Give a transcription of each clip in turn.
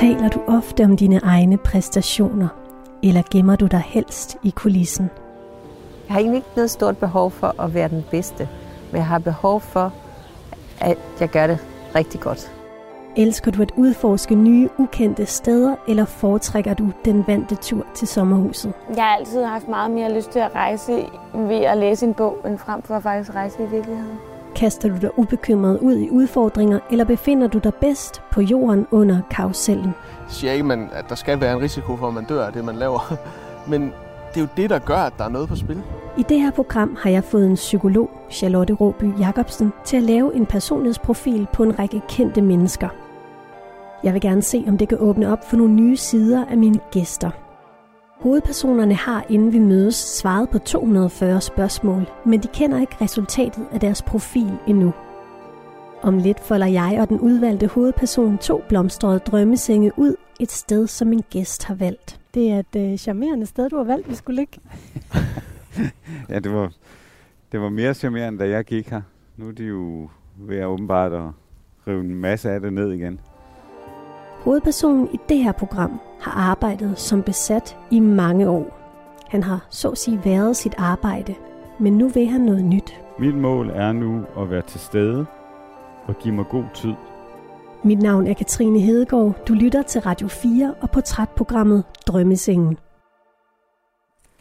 Taler du ofte om dine egne præstationer, eller gemmer du dig helst i kulissen? Jeg har egentlig ikke noget stort behov for at være den bedste, men jeg har behov for, at jeg gør det rigtig godt. Elsker du at udforske nye, ukendte steder, eller foretrækker du den vante tur til sommerhuset? Jeg har altid haft meget mere lyst til at rejse ved at læse en bog, end frem for at faktisk rejse i virkeligheden. Kaster du dig ubekymret ud i udfordringer, eller befinder du dig bedst på jorden under karusellen? Jeg siger ikke, man, at der skal være en risiko for, at man dør af det, man laver. Men det er jo det, der gør, at der er noget på spil. I det her program har jeg fået en psykolog, Charlotte Råby Jacobsen, til at lave en personlighedsprofil på en række kendte mennesker. Jeg vil gerne se, om det kan åbne op for nogle nye sider af mine gæster. Hovedpersonerne har, inden vi mødes, svaret på 240 spørgsmål, men de kender ikke resultatet af deres profil endnu. Om lidt folder jeg og den udvalgte hovedperson to blomstrede drømmesenge ud et sted, som min gæst har valgt. Det er et øh, charmerende sted, du har valgt, vi skulle ligge. ja, det var, det var mere charmerende, da jeg gik her. Nu er de jo ved at åbenbart at rive en masse af det ned igen. Hovedpersonen i det her program har arbejdet som besat i mange år. Han har så at sige været sit arbejde, men nu vil han noget nyt. Mit mål er nu at være til stede og give mig god tid. Mit navn er Katrine Hedegaard. Du lytter til Radio 4 og portrætprogrammet Drømmesengen.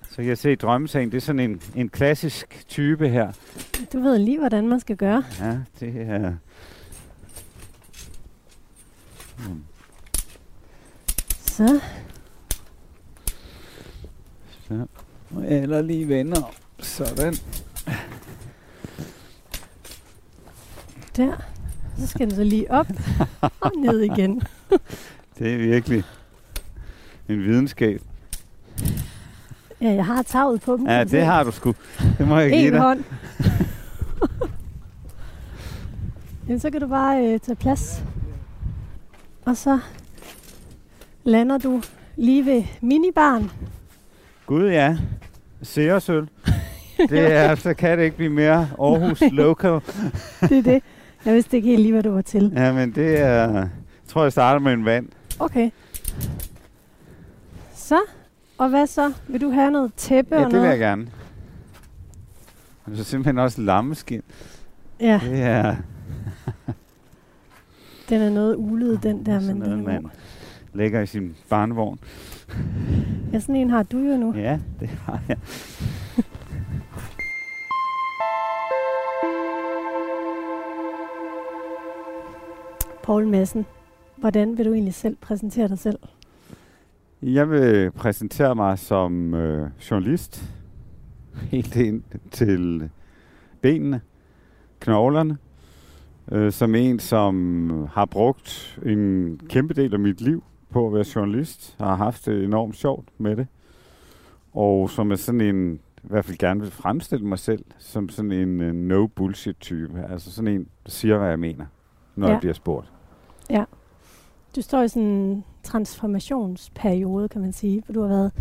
Så kan jeg se, at drømmesengen, det er sådan en, en klassisk type her. Du ved lige, hvordan man skal gøre. Ja, det er... Hmm. Så. Så. Eller lige vender. Sådan. Der. Så skal den så lige op og ned igen. det er virkelig en videnskab. Ja, jeg har taget på dem. Ja, det har du sgu. Det må jeg give dig. hånd. Jamen, så kan du bare øh, tage plads. Og så lander du lige ved minibaren. Gud ja. Seersøl. Det er, så kan det ikke blive mere Aarhus local. det er det. Jeg vidste ikke helt lige, hvad du var til. Ja, men det er... Jeg tror, jeg starter med en vand. Okay. Så. Og hvad så? Vil du have noget tæppe ja, og noget? det vil jeg gerne. Så simpelthen også lammeskin. Ja. Det er... den er noget ulet, den der. men noget, man lægger i sin barnevogn. Ja, sådan en har du jo nu. Ja, det har jeg. Poul Madsen, hvordan vil du egentlig selv præsentere dig selv? Jeg vil præsentere mig som øh, journalist, helt ind til benene, knoglerne, øh, som en, som har brugt en kæmpe del af mit liv på at være journalist, har haft det enormt sjovt med det, og som er sådan en, i hvert fald gerne vil fremstille mig selv, som sådan en uh, no bullshit type, altså sådan en, der siger, hvad jeg mener, når ja. jeg bliver spurgt. Ja. Du står i sådan en transformationsperiode, kan man sige, for du har været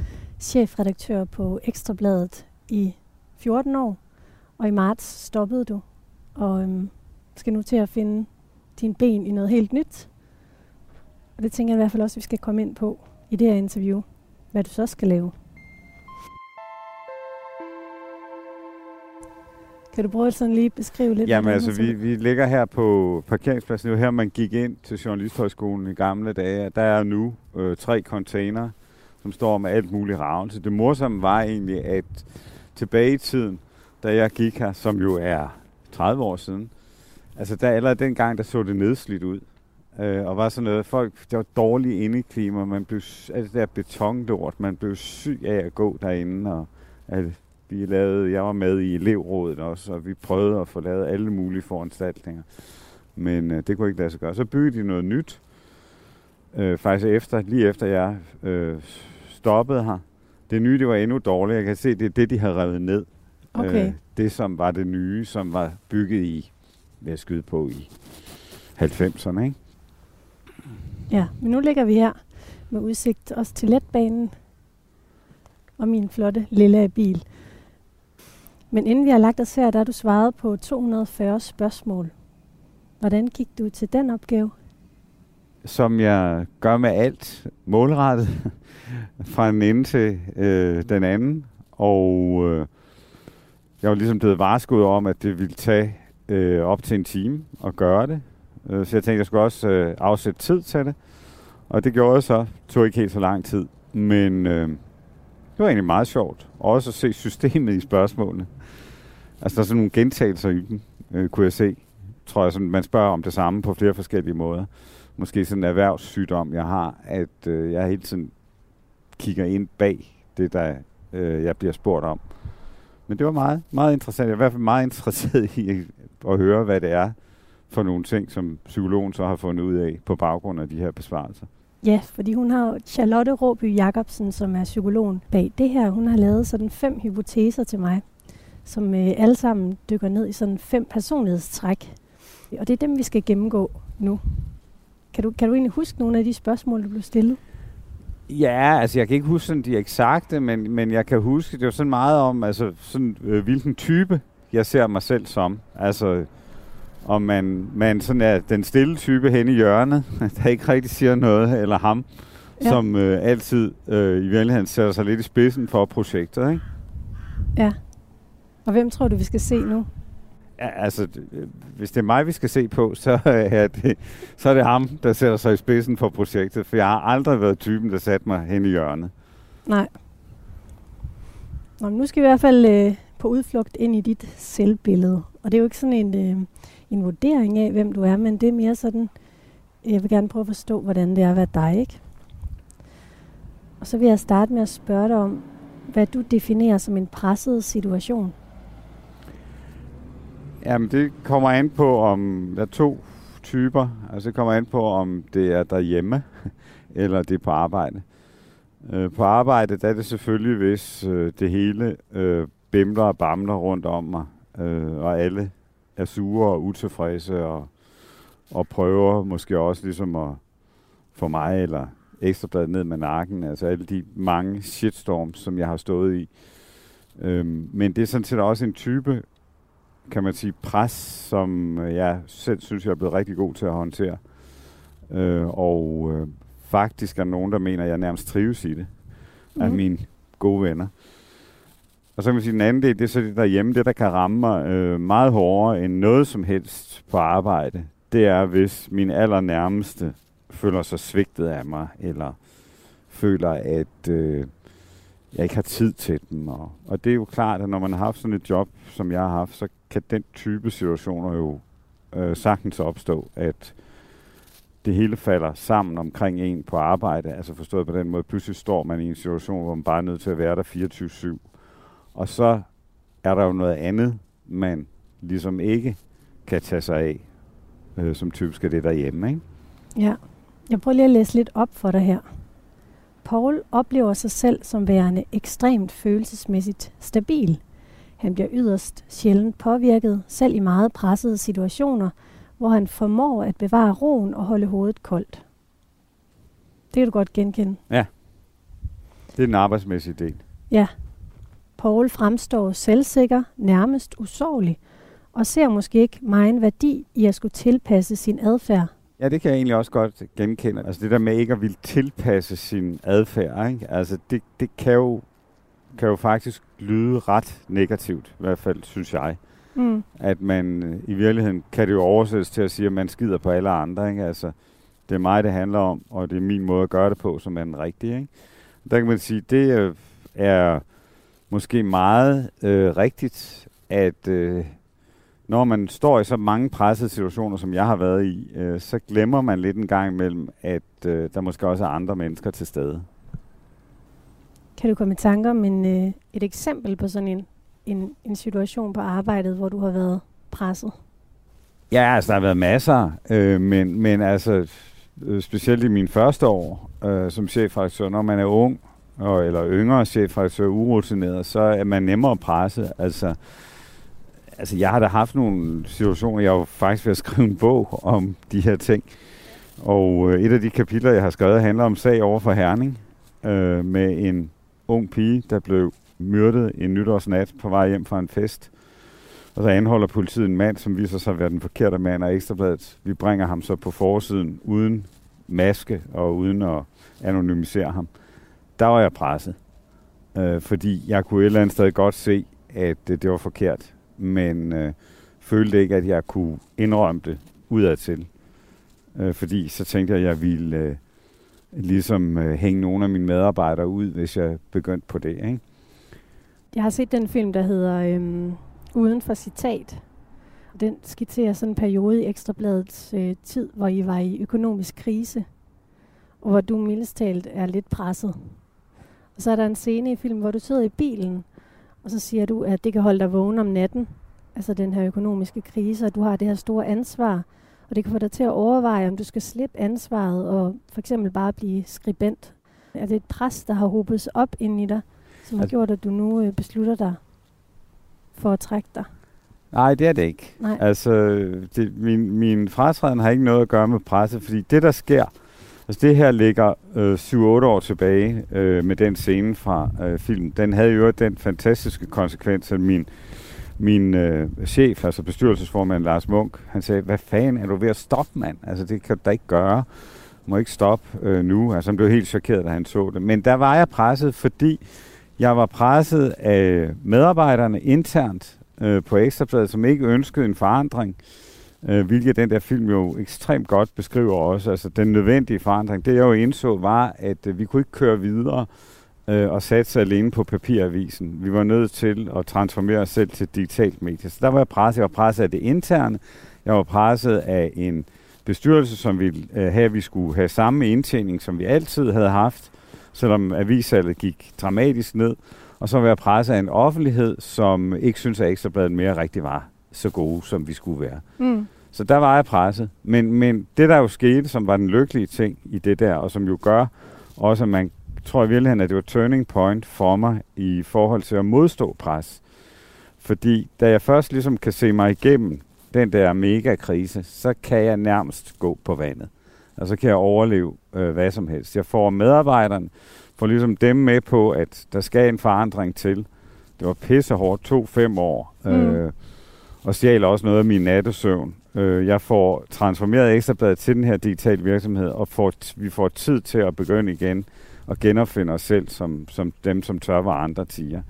chefredaktør på Ekstrabladet i 14 år, og i marts stoppede du, og øhm, skal nu til at finde din ben i noget helt nyt. Og det tænker jeg i hvert fald også, at vi skal komme ind på i det her interview, hvad du så skal lave. Kan du prøve at sådan lige beskrive lidt? Jamen altså, vi, vi ligger her på parkeringspladsen. Det var her, man gik ind til Journalisthøjskolen i gamle dage. Der er nu øh, tre container, som står med alt muligt ravn. det morsomme var egentlig, at tilbage i tiden, da jeg gik her, som jo er 30 år siden, altså der allerede dengang, der så det nedslidt ud. Øh, og var sådan noget, folk, der var dårlige indeklima, man blev, altså der betonlort, man blev syg af at gå derinde, og at vi lavede, jeg var med i elevrådet også, og vi prøvede at få lavet alle mulige foranstaltninger. Men øh, det kunne ikke lade sig gøre. Så byggede de noget nyt, øh, faktisk efter, lige efter jeg øh, stoppede her. Det nye, det var endnu dårligere. Jeg kan se, det er det, de har revet ned. Okay. Øh, det, som var det nye, som var bygget i, ved at skyde på i 90'erne, ikke? Ja, men nu ligger vi her med udsigt også til letbanen og min flotte lille bil. Men inden vi har lagt os her, der har du svaret på 240 spørgsmål. Hvordan gik du til den opgave? som jeg gør med alt målrettet, fra den ene til øh, den anden. Og øh, jeg var ligesom blevet varskudt om, at det ville tage øh, op til en time at gøre det. Øh, så jeg tænkte, jeg skulle også øh, afsætte tid til det. Og det gjorde jeg så. Det tog ikke helt så lang tid. Men øh, det var egentlig meget sjovt. Også at se systemet i spørgsmålene. Altså, der er sådan nogle gentagelser i dem, øh, kunne jeg se. Tror jeg, sådan, man spørger om det samme på flere forskellige måder. Måske sådan en erhvervssygdom, jeg har, at øh, jeg hele tiden kigger ind bag det, der øh, jeg bliver spurgt om. Men det var meget, meget interessant. Jeg er i hvert fald meget interesseret i at høre, hvad det er for nogle ting, som psykologen så har fundet ud af på baggrund af de her besvarelser. Ja, fordi hun har Charlotte Råby Jacobsen, som er psykologen bag det her. Hun har lavet sådan fem hypoteser til mig, som øh, alle sammen dykker ned i sådan fem personlighedstræk. Og det er dem, vi skal gennemgå nu. Kan du, kan du egentlig huske nogle af de spørgsmål, du blev stillet? Ja, altså jeg kan ikke huske sådan de eksakte, men, men jeg kan huske, det var sådan meget om, altså sådan, øh, hvilken type jeg ser mig selv som. Altså, om man, man sådan er den stille type hen i hjørnet, der ikke rigtig siger noget, eller ham, ja. som øh, altid øh, i virkeligheden sætter sig lidt i spidsen for projektet, ikke? Ja. Og hvem tror du, vi skal se nu? Ja, altså, hvis det er mig, vi skal se på, så er, det, så er det ham, der sætter sig i spidsen for projektet, for jeg har aldrig været typen, der satte mig hen i hjørnet. Nej. Nå, men nu skal vi i hvert fald øh, på udflugt ind i dit selvbillede. Og det er jo ikke sådan en, øh, en vurdering af, hvem du er, men det er mere sådan, jeg vil gerne prøve at forstå, hvordan det er at være dig, ikke? Og så vil jeg starte med at spørge dig om, hvad du definerer som en presset situation. Jamen, det kommer an på, om der er to typer. Altså, det kommer an på, om det er derhjemme, eller det er på arbejde. Øh, på arbejde, der er det selvfølgelig, hvis øh, det hele øh, bimler og bamler rundt om mig, øh, og alle er sure og utilfredse, og, og prøver måske også ligesom at få mig eller ekstrabladet ned med nakken, altså alle de mange shitstorms, som jeg har stået i. Øhm, men det er sådan set også en type kan man sige, pres, som øh, jeg selv synes, jeg er blevet rigtig god til at håndtere. Øh, og øh, faktisk er nogen, der mener, at jeg nærmest trives i det, mm. af mine gode venner. Og så kan man sige, at den anden del, det er så det derhjemme, det der kan ramme mig øh, meget hårdere end noget som helst på arbejde. Det er, hvis min allernærmeste føler sig svigtet af mig, eller føler, at øh, jeg ikke har tid til dem. Og, og det er jo klart, at når man har haft sådan et job, som jeg har haft, så kan den type situationer jo øh, sagtens opstå, at det hele falder sammen omkring en på arbejde. Altså forstået på den måde, pludselig står man i en situation, hvor man bare er nødt til at være der 24-7. Og så er der jo noget andet, man ligesom ikke kan tage sig af, øh, som typisk er det derhjemme, ikke? Ja. Jeg prøver lige at læse lidt op for dig her. Paul oplever sig selv som værende ekstremt følelsesmæssigt stabil. Han bliver yderst sjældent påvirket, selv i meget pressede situationer, hvor han formår at bevare roen og holde hovedet koldt. Det kan du godt genkende. Ja. Det er den arbejdsmæssige del. Ja. Paul fremstår selvsikker, nærmest usårlig, og ser måske ikke meget værdi i at skulle tilpasse sin adfærd Ja, det kan jeg egentlig også godt genkende. Altså det der med ikke at ville tilpasse sin adfærd, ikke? Altså det, det kan, jo, kan jo faktisk lyde ret negativt, i hvert fald synes jeg. Mm. At man øh, i virkeligheden kan det jo oversættes til at sige, at man skider på alle andre. Ikke? Altså, det er mig, det handler om, og det er min måde at gøre det på, som er den rigtige. Ikke? Der kan man sige, det er måske meget øh, rigtigt, at øh, når man står i så mange pressede situationer, som jeg har været i, øh, så glemmer man lidt en gang imellem, at øh, der måske også er andre mennesker til stede. Kan du komme i tanke om en, øh, et eksempel på sådan en, en, en situation på arbejdet, hvor du har været presset? Ja, altså der har været masser, øh, men, men altså øh, specielt i mine første år øh, som chefredaktør, når man er ung, og, eller yngre chefredaktør, urutineret, så er man nemmere presset. Altså, altså jeg har da haft nogle situationer, jeg har faktisk ved at skrive en bog om de her ting. Og øh, et af de kapitler, jeg har skrevet, handler om sag over for Herning øh, med en ung pige, der blev myrdet en nytårsnat på vej hjem fra en fest. Og så anholder politiet en mand, som viser sig at være den forkerte mand af Ekstrabladet. Vi bringer ham så på forsiden uden maske og uden at anonymisere ham, der var jeg presset. Øh, fordi jeg kunne et eller andet sted godt se, at det, det var forkert, men øh, følte ikke, at jeg kunne indrømme det udadtil. Øh, fordi så tænkte jeg, at jeg ville øh, ligesom øh, hænge nogle af mine medarbejdere ud, hvis jeg begyndte på det. Ikke? Jeg har set den film, der hedder øhm, Uden for citat. Den skitserer sådan en periode i Ekstrabladets øh, tid, hvor I var i økonomisk krise, og hvor du mildest talt er lidt presset. Og så er der en scene i filmen, hvor du sidder i bilen, og så siger du, at det kan holde dig vågen om natten, altså den her økonomiske krise, og du har det her store ansvar, og det kan få dig til at overveje, om du skal slippe ansvaret og for eksempel bare blive skribent. Er det et pres, der har hobet op ind i dig, som har Altså- gjort, at du nu øh, beslutter dig for at trække dig? Nej, det er det ikke. Nej. Altså, det, min, min fratræden har ikke noget at gøre med presse, fordi det, der sker, altså det her ligger øh, 7-8 år tilbage øh, med den scene fra øh, filmen. Den havde jo den fantastiske konsekvens, at min, min øh, chef, altså bestyrelsesformand Lars Munk, han sagde, hvad fanden er du ved at stoppe, mand? Altså, det kan du da ikke gøre. Du må ikke stoppe øh, nu. Altså, han blev helt chokeret, da han så det. Men der var jeg presset, fordi jeg var presset af medarbejderne internt øh, på Ekstrabladet, som ikke ønskede en forandring, øh, Øh, hvilket den der film jo ekstremt godt beskriver også. Altså den nødvendige forandring. Det jeg jo indså var, at øh, vi kunne ikke køre videre øh, og satse alene på papiravisen. Vi var nødt til at transformere os selv til digitalt medie. Så der var jeg presset. Jeg var presset af det interne. Jeg var presset af en bestyrelse, som ville øh, have, at vi skulle have samme indtjening, som vi altid havde haft, selvom avisalget gik dramatisk ned. Og så var jeg presset af en offentlighed, som ikke synes at Ekstrabladet mere rigtig var så gode, som vi skulle være. Mm. Så der var jeg presset. Men, men det, der jo skete, som var den lykkelige ting i det der, og som jo gør også, at man tror i virkeligheden, at det var turning point for mig i forhold til at modstå pres. Fordi da jeg først ligesom kan se mig igennem den der mega-krise, så kan jeg nærmest gå på vandet. Og så kan jeg overleve øh, hvad som helst. Jeg får medarbejderne, får ligesom dem med på, at der skal en forandring til. Det var pissehårdt, to-fem år. Mm. Øh, og stjæler også noget af min nattesøvn. Øh, jeg får transformeret Ekstrabladet til den her digitale virksomhed, og får t- vi får tid til at begynde igen og genopfinde os selv som, som dem, som tør, var andre tiger.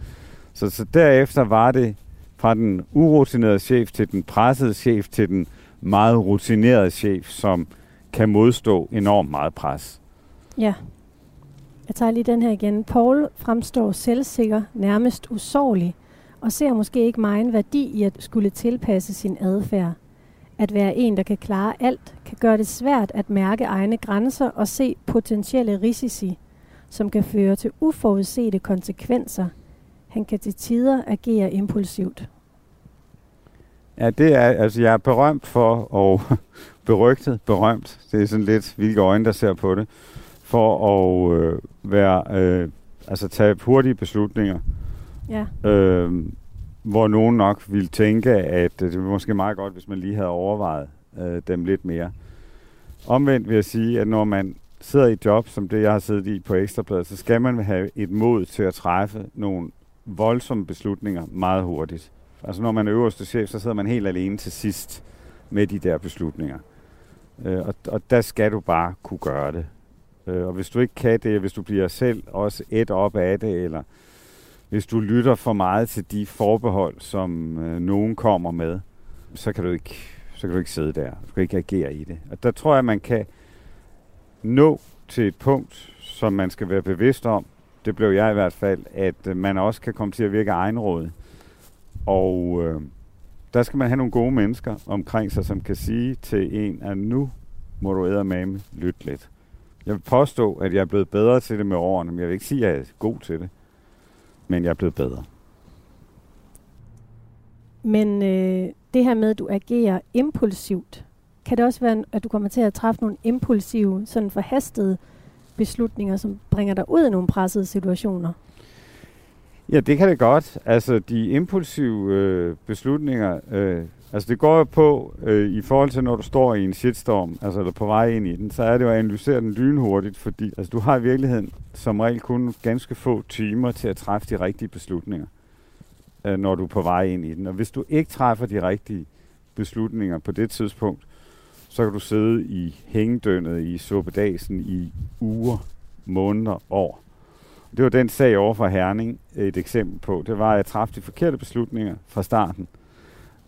Så, så derefter var det fra den urutinerede chef til den pressede chef til den meget rutinerede chef, som kan modstå enormt meget pres. Ja. Jeg tager lige den her igen. Paul fremstår selvsikker, nærmest usårlig, og ser måske ikke meget værdi i at skulle tilpasse sin adfærd. At være en, der kan klare alt, kan gøre det svært at mærke egne grænser og se potentielle risici, som kan føre til uforudsete konsekvenser. Han kan til tider agere impulsivt. Ja, det er, altså jeg er berømt for, og berygtet, berømt, det er sådan lidt, hvilke øjne, der ser på det, for at øh, være, øh, altså tage hurtige beslutninger, Ja. øh, hvor nogen nok ville tænke, at øh, det var måske meget godt, hvis man lige havde overvejet øh, dem lidt mere. Omvendt vil jeg sige, at når man sidder i et job, som det jeg har siddet i på Ekstrabladet, så skal man have et mod til at træffe nogle voldsomme beslutninger meget hurtigt. Altså når man er øverste chef, så sidder man helt alene til sidst med de der beslutninger. Øh, og, og der skal du bare kunne gøre det. Øh, og hvis du ikke kan det, hvis du bliver selv også et op af det, eller hvis du lytter for meget til de forbehold, som øh, nogen kommer med, så kan du ikke så kan du ikke sidde der. Du kan ikke agere i det. Og der tror jeg, man kan nå til et punkt, som man skal være bevidst om. Det blev jeg i hvert fald, at øh, man også kan komme til at virke egenråd. Og øh, der skal man have nogle gode mennesker omkring sig, som kan sige til en, at nu må du eddermame lytte lidt. Jeg vil påstå, at jeg er blevet bedre til det med årene, men jeg vil ikke sige, at jeg er god til det. Men jeg er blevet bedre. Men øh, det her med, at du agerer impulsivt, kan det også være, at du kommer til at træffe nogle impulsive, sådan forhastede beslutninger, som bringer dig ud af nogle pressede situationer? Ja, det kan det godt. Altså, de impulsive øh, beslutninger, øh, altså det går jo på, øh, i forhold til når du står i en shitstorm, altså eller på vej ind i den, så er det jo at analysere den lynhurtigt, fordi altså, du har i virkeligheden som regel kun ganske få timer til at træffe de rigtige beslutninger, øh, når du er på vej ind i den. Og hvis du ikke træffer de rigtige beslutninger på det tidspunkt, så kan du sidde i hængedønnet i suppedasen i uger, måneder, år. Det var den sag over for Herning et eksempel på. Det var, at jeg træffede de forkerte beslutninger fra starten.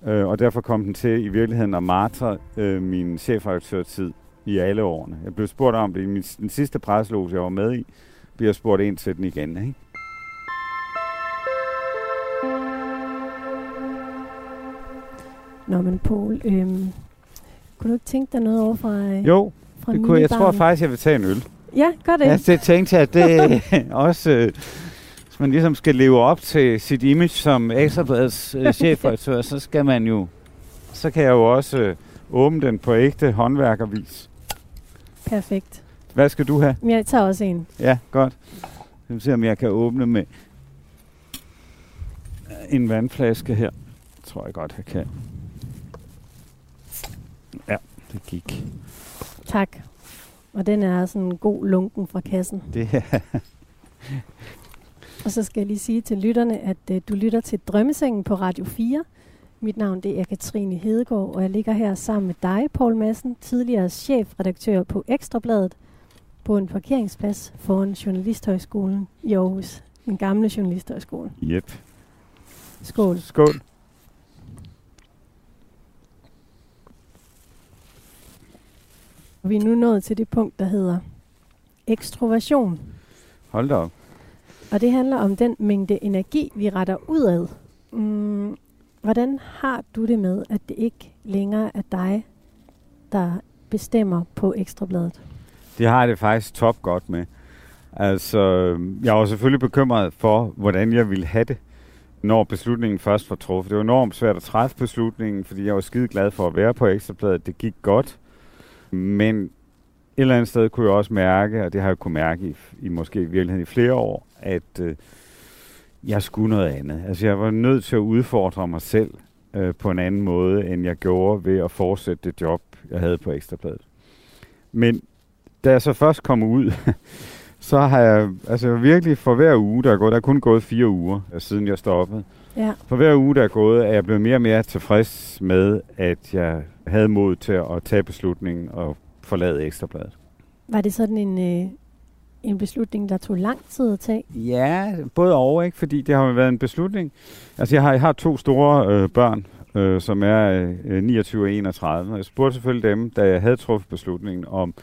Øh, og derfor kom den til i virkeligheden at martre øh, min chefredaktørtid i alle årene. Jeg blev spurgt om det i min, den sidste presloge, jeg var med i, bliver jeg spurgt ind til den igen. Ikke? Nå, men Poul, øhm, kunne du ikke tænke dig noget over fra øh, Jo, fra det kunne, jeg. tror faktisk, jeg vil tage en øl. Ja, gør det. Ja, det tænkte jeg, at det også, øh, hvis man ligesom skal leve op til sit image som Ekstrabladets øh, chefredaktør, så skal man jo, så kan jeg jo også øh, åbne den på ægte håndværkervis. Perfekt. Hvad skal du have? Jeg tager også en. Ja, godt. Vil se, om jeg kan åbne med en vandflaske her. tror jeg godt, jeg kan. Ja, det gik. Tak. Og den er sådan en god lunken fra kassen. Det er Og så skal jeg lige sige til lytterne, at øh, du lytter til Drømmesengen på Radio 4. Mit navn det er Katrine Hedegaard, og jeg ligger her sammen med dig, Poul Madsen, tidligere chefredaktør på Ekstrabladet, på en parkeringsplads foran Journalisthøjskolen i Aarhus. Den gamle Journalisthøjskole. Yep. Skål. Skål. Vi er nu nået til det punkt, der hedder ekstroversion. Hold da op. Og det handler om den mængde energi, vi retter udad. Mm, hvordan har du det med, at det ikke længere er dig, der bestemmer på Ekstrabladet? Det har jeg det faktisk top godt med. Altså, jeg var selvfølgelig bekymret for, hvordan jeg ville have det, når beslutningen først var truffet. Det var enormt svært at træffe beslutningen, fordi jeg var skide glad for at være på Ekstrabladet. Det gik godt. Men et eller andet sted kunne jeg også mærke, og det har jeg kunne mærke i, i måske i virkeligheden i flere år, at øh, jeg skulle noget andet. Altså jeg var nødt til at udfordre mig selv øh, på en anden måde, end jeg gjorde ved at fortsætte det job, jeg havde på Ekstrabladet. Men da jeg så først kom ud, så har jeg altså virkelig for hver uge, der er gået, der er kun gået fire uger, siden jeg stoppede. Ja, For hver uge, der er gået, er jeg blevet mere og mere tilfreds med, at jeg havde mod til at tage beslutningen og forlade Ekstrabladet. var det sådan en, øh, en beslutning, der tog lang tid at tage? Ja, både og, ikke? Fordi det har jo været en beslutning. Altså, jeg har, jeg har to store øh, børn, øh, som er øh, 29 og 31. Og jeg spurgte selvfølgelig dem, da jeg havde truffet beslutningen, om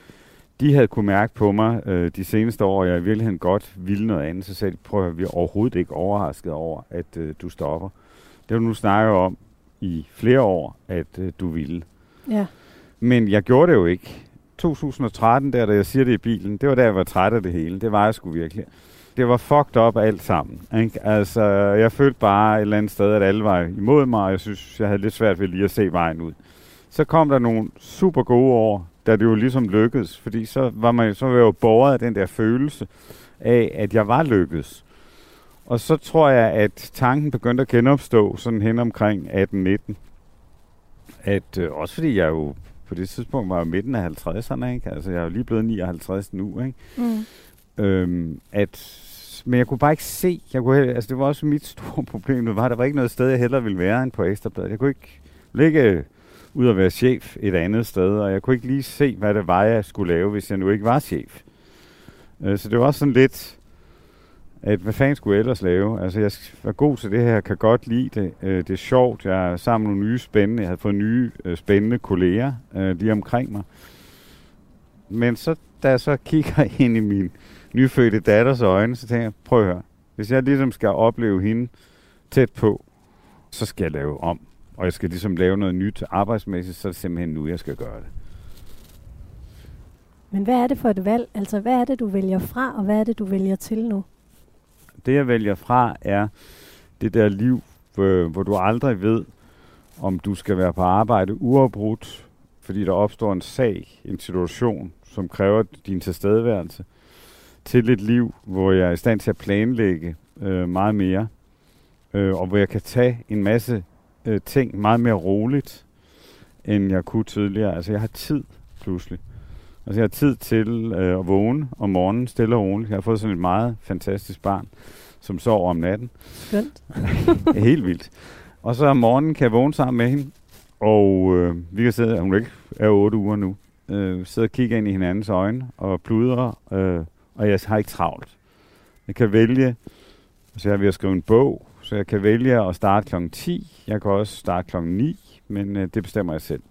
de havde kunne mærke på mig øh, de seneste år, at jeg i virkeligheden godt ville noget andet. Så sagde de, prøv at vi er overhovedet ikke overrasket over, at øh, du stopper. Det har du nu snakket om i flere år, at øh, du ville. Ja, Men jeg gjorde det jo ikke. 2013, der, da jeg siger det i bilen, det var da jeg var træt af det hele. Det var jeg sgu virkelig. Det var fucked up alt sammen. Ikke? Altså, jeg følte bare et eller andet sted, at alle var imod mig, og jeg synes, jeg havde lidt svært ved lige at se vejen ud. Så kom der nogle super gode år, da det jo ligesom lykkedes, fordi så var, man, så var jeg jo borget af den der følelse af, at jeg var lykkedes. Og så tror jeg, at tanken begyndte at genopstå sådan hen omkring 18-19. At, øh, også fordi jeg jo på det tidspunkt var jeg midten af 50'erne, ikke? Altså jeg er jo lige blevet 59 nu, ikke? mm. Øhm, at, men jeg kunne bare ikke se, jeg kunne, altså det var også mit store problem, det var, at der var ikke noget sted, jeg hellere ville være end på Ekstrabladet. Jeg kunne ikke ligge ud og være chef et andet sted, og jeg kunne ikke lige se, hvad det var, jeg skulle lave, hvis jeg nu ikke var chef. Øh, så det var sådan lidt, at hvad fanden skulle jeg ellers lave? Altså jeg er god til det her, kan godt lide det, øh, det er sjovt, jeg er sammen med nogle nye spændende, jeg har fået nye øh, spændende kolleger øh, lige omkring mig. Men så, da jeg så kigger ind i min nyfødte datters øjne, så tænker jeg, prøv at høre, hvis jeg ligesom skal opleve hende tæt på, så skal jeg lave om. Og jeg skal ligesom lave noget nyt arbejdsmæssigt, så er det simpelthen nu, jeg skal gøre det. Men hvad er det for et valg? Altså, hvad er det, du vælger fra, og hvad er det, du vælger til nu? Det, jeg vælger fra, er det der liv, hvor, hvor du aldrig ved, om du skal være på arbejde uafbrudt, fordi der opstår en sag, en situation, som kræver din tilstedeværelse, til et liv, hvor jeg er i stand til at planlægge øh, meget mere, øh, og hvor jeg kan tage en masse øh, ting meget mere roligt, end jeg kunne tidligere. Altså, jeg har tid pludselig. Altså, jeg har tid til øh, at vågne om morgenen, stille og roligt. Jeg har fået sådan et meget fantastisk barn, som sover om natten. Skønt. Helt vildt. Og så om morgenen kan jeg vågne sammen med hende, Og øh, vi kan sidde, hun er ikke er otte uger nu, øh, sidde og kigge ind i hinandens øjne og pludre, øh, og jeg har ikke travlt. Jeg kan vælge, så jeg er ved at skrive en bog, så jeg kan vælge at starte kl. 10. Jeg kan også starte kl. 9, men øh, det bestemmer jeg selv.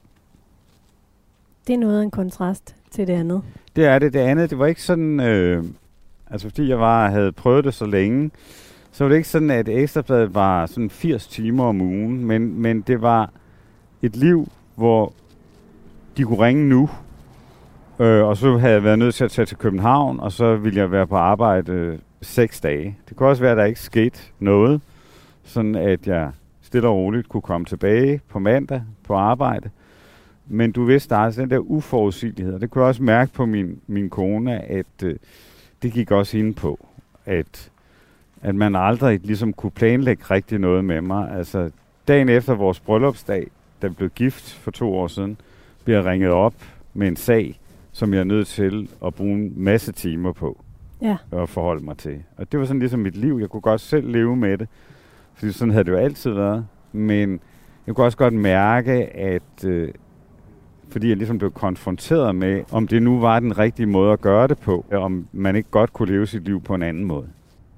Det er noget af en kontrast til det andet. Det er det. Det andet, det var ikke sådan... Øh, altså, fordi jeg var, havde prøvet det så længe, så var det ikke sådan, at Ekstrabladet var sådan 80 timer om ugen, men, men det var et liv, hvor de kunne ringe nu, øh, og så havde jeg været nødt til at tage til København, og så ville jeg være på arbejde øh, seks dage. Det kunne også være, at der ikke skete noget, sådan at jeg stille og roligt kunne komme tilbage på mandag på arbejde. Men du vidste, der er den der uforudsigelighed, det kunne jeg også mærke på min, min kone, at øh, det gik også ind på, at, at man aldrig ligesom kunne planlægge rigtig noget med mig. Altså, dagen efter vores bryllupsdag, da vi blev gift for to år siden, bliver jeg ringet op med en sag, som jeg er nødt til at bruge en masse timer på Ja. at forholde mig til. Og det var sådan ligesom mit liv. Jeg kunne godt selv leve med det, fordi sådan havde det jo altid været. Men jeg kunne også godt mærke, at øh, fordi jeg ligesom blev konfronteret med, om det nu var den rigtige måde at gøre det på, om man ikke godt kunne leve sit liv på en anden måde.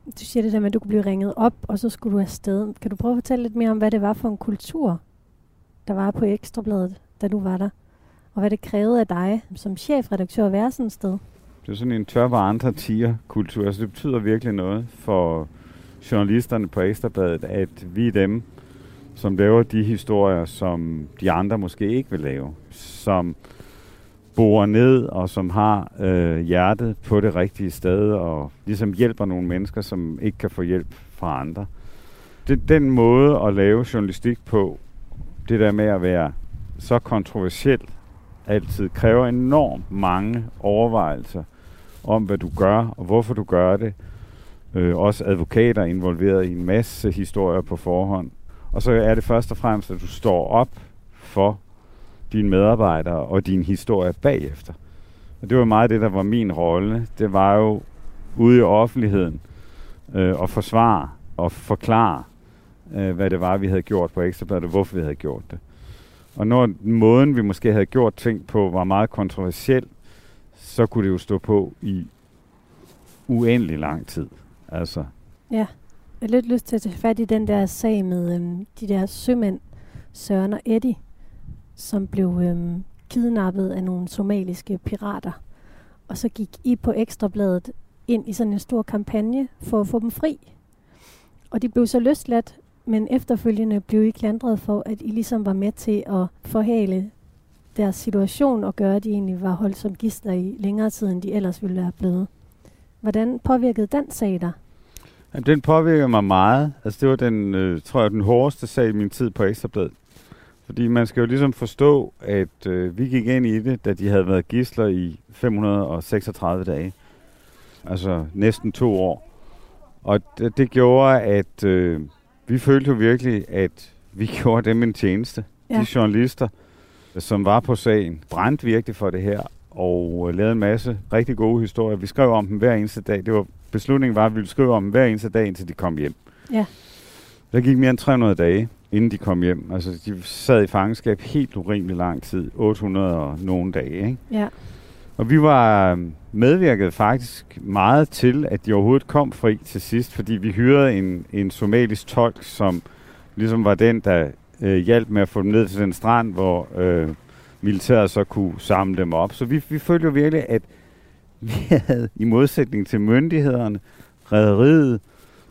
Du siger det der med, at du kunne blive ringet op, og så skulle du afsted. Kan du prøve at fortælle lidt mere om, hvad det var for en kultur, der var på Ekstrabladet, da du var der? Og hvad det krævede af dig som chefredaktør at være sådan et sted? Det er sådan en tør var andre tiger kultur. Altså det betyder virkelig noget for journalisterne på Ekstrabladet, at vi er dem, som laver de historier, som de andre måske ikke vil lave. Som borer ned, og som har øh, hjertet på det rigtige sted, og ligesom hjælper nogle mennesker, som ikke kan få hjælp fra andre. Det den måde at lave journalistik på, det der med at være så kontroversiel, altid kræver enormt mange overvejelser om, hvad du gør, og hvorfor du gør det. Øh, også advokater involveret i en masse historier på forhånd. Og så er det først og fremmest, at du står op for dine medarbejdere og din historie bagefter. Og det var meget det, der var min rolle. Det var jo ude i offentligheden øh, at forsvare og forklare, øh, hvad det var, vi havde gjort på Ekstrabladet, og hvorfor vi havde gjort det. Og når måden, vi måske havde gjort ting på, var meget kontroversiel, så kunne det jo stå på i uendelig lang tid. Altså, Ja. Jeg har lidt lyst til at tage fat i den der sag med øhm, de der sømænd, Søren og Eddie, som blev øhm, kidnappet af nogle somaliske pirater. Og så gik I på Ekstrabladet ind i sådan en stor kampagne for at få dem fri. Og de blev så løsladt, men efterfølgende blev I klandret for, at I ligesom var med til at forhale deres situation og gøre, at de egentlig var holdt som gister i længere tid, end de ellers ville være blevet. Hvordan påvirkede den sag dig? Jamen, den påvirker mig meget. Altså, det var den, øh, tror jeg, den hårdeste sag i min tid på Ekstrabladet. Fordi man skal jo ligesom forstå, at øh, vi gik ind i det, da de havde været gisler i 536 dage. Altså næsten to år. Og det, det gjorde, at øh, vi følte jo virkelig, at vi gjorde dem en tjeneste. Ja. De journalister, som var på sagen, brændte virkelig for det her og øh, lavede en masse rigtig gode historier. Vi skrev om dem hver eneste dag. Det var, beslutningen var, at vi ville skrive om hver eneste dag, indtil de kom hjem. Ja. Der gik mere end 300 dage, inden de kom hjem. Altså, de sad i fangenskab helt urimelig lang tid. 800 og nogle dage, ikke? Ja. Og vi var øh, medvirket faktisk meget til, at de overhovedet kom fri til sidst, fordi vi hyrede en, en somalisk tolk, som ligesom var den, der øh, hjalp med at få dem ned til den strand, hvor øh, militæret så kunne samle dem op. Så vi, vi følte jo virkelig, at vi havde i modsætning til myndighederne, rederiet,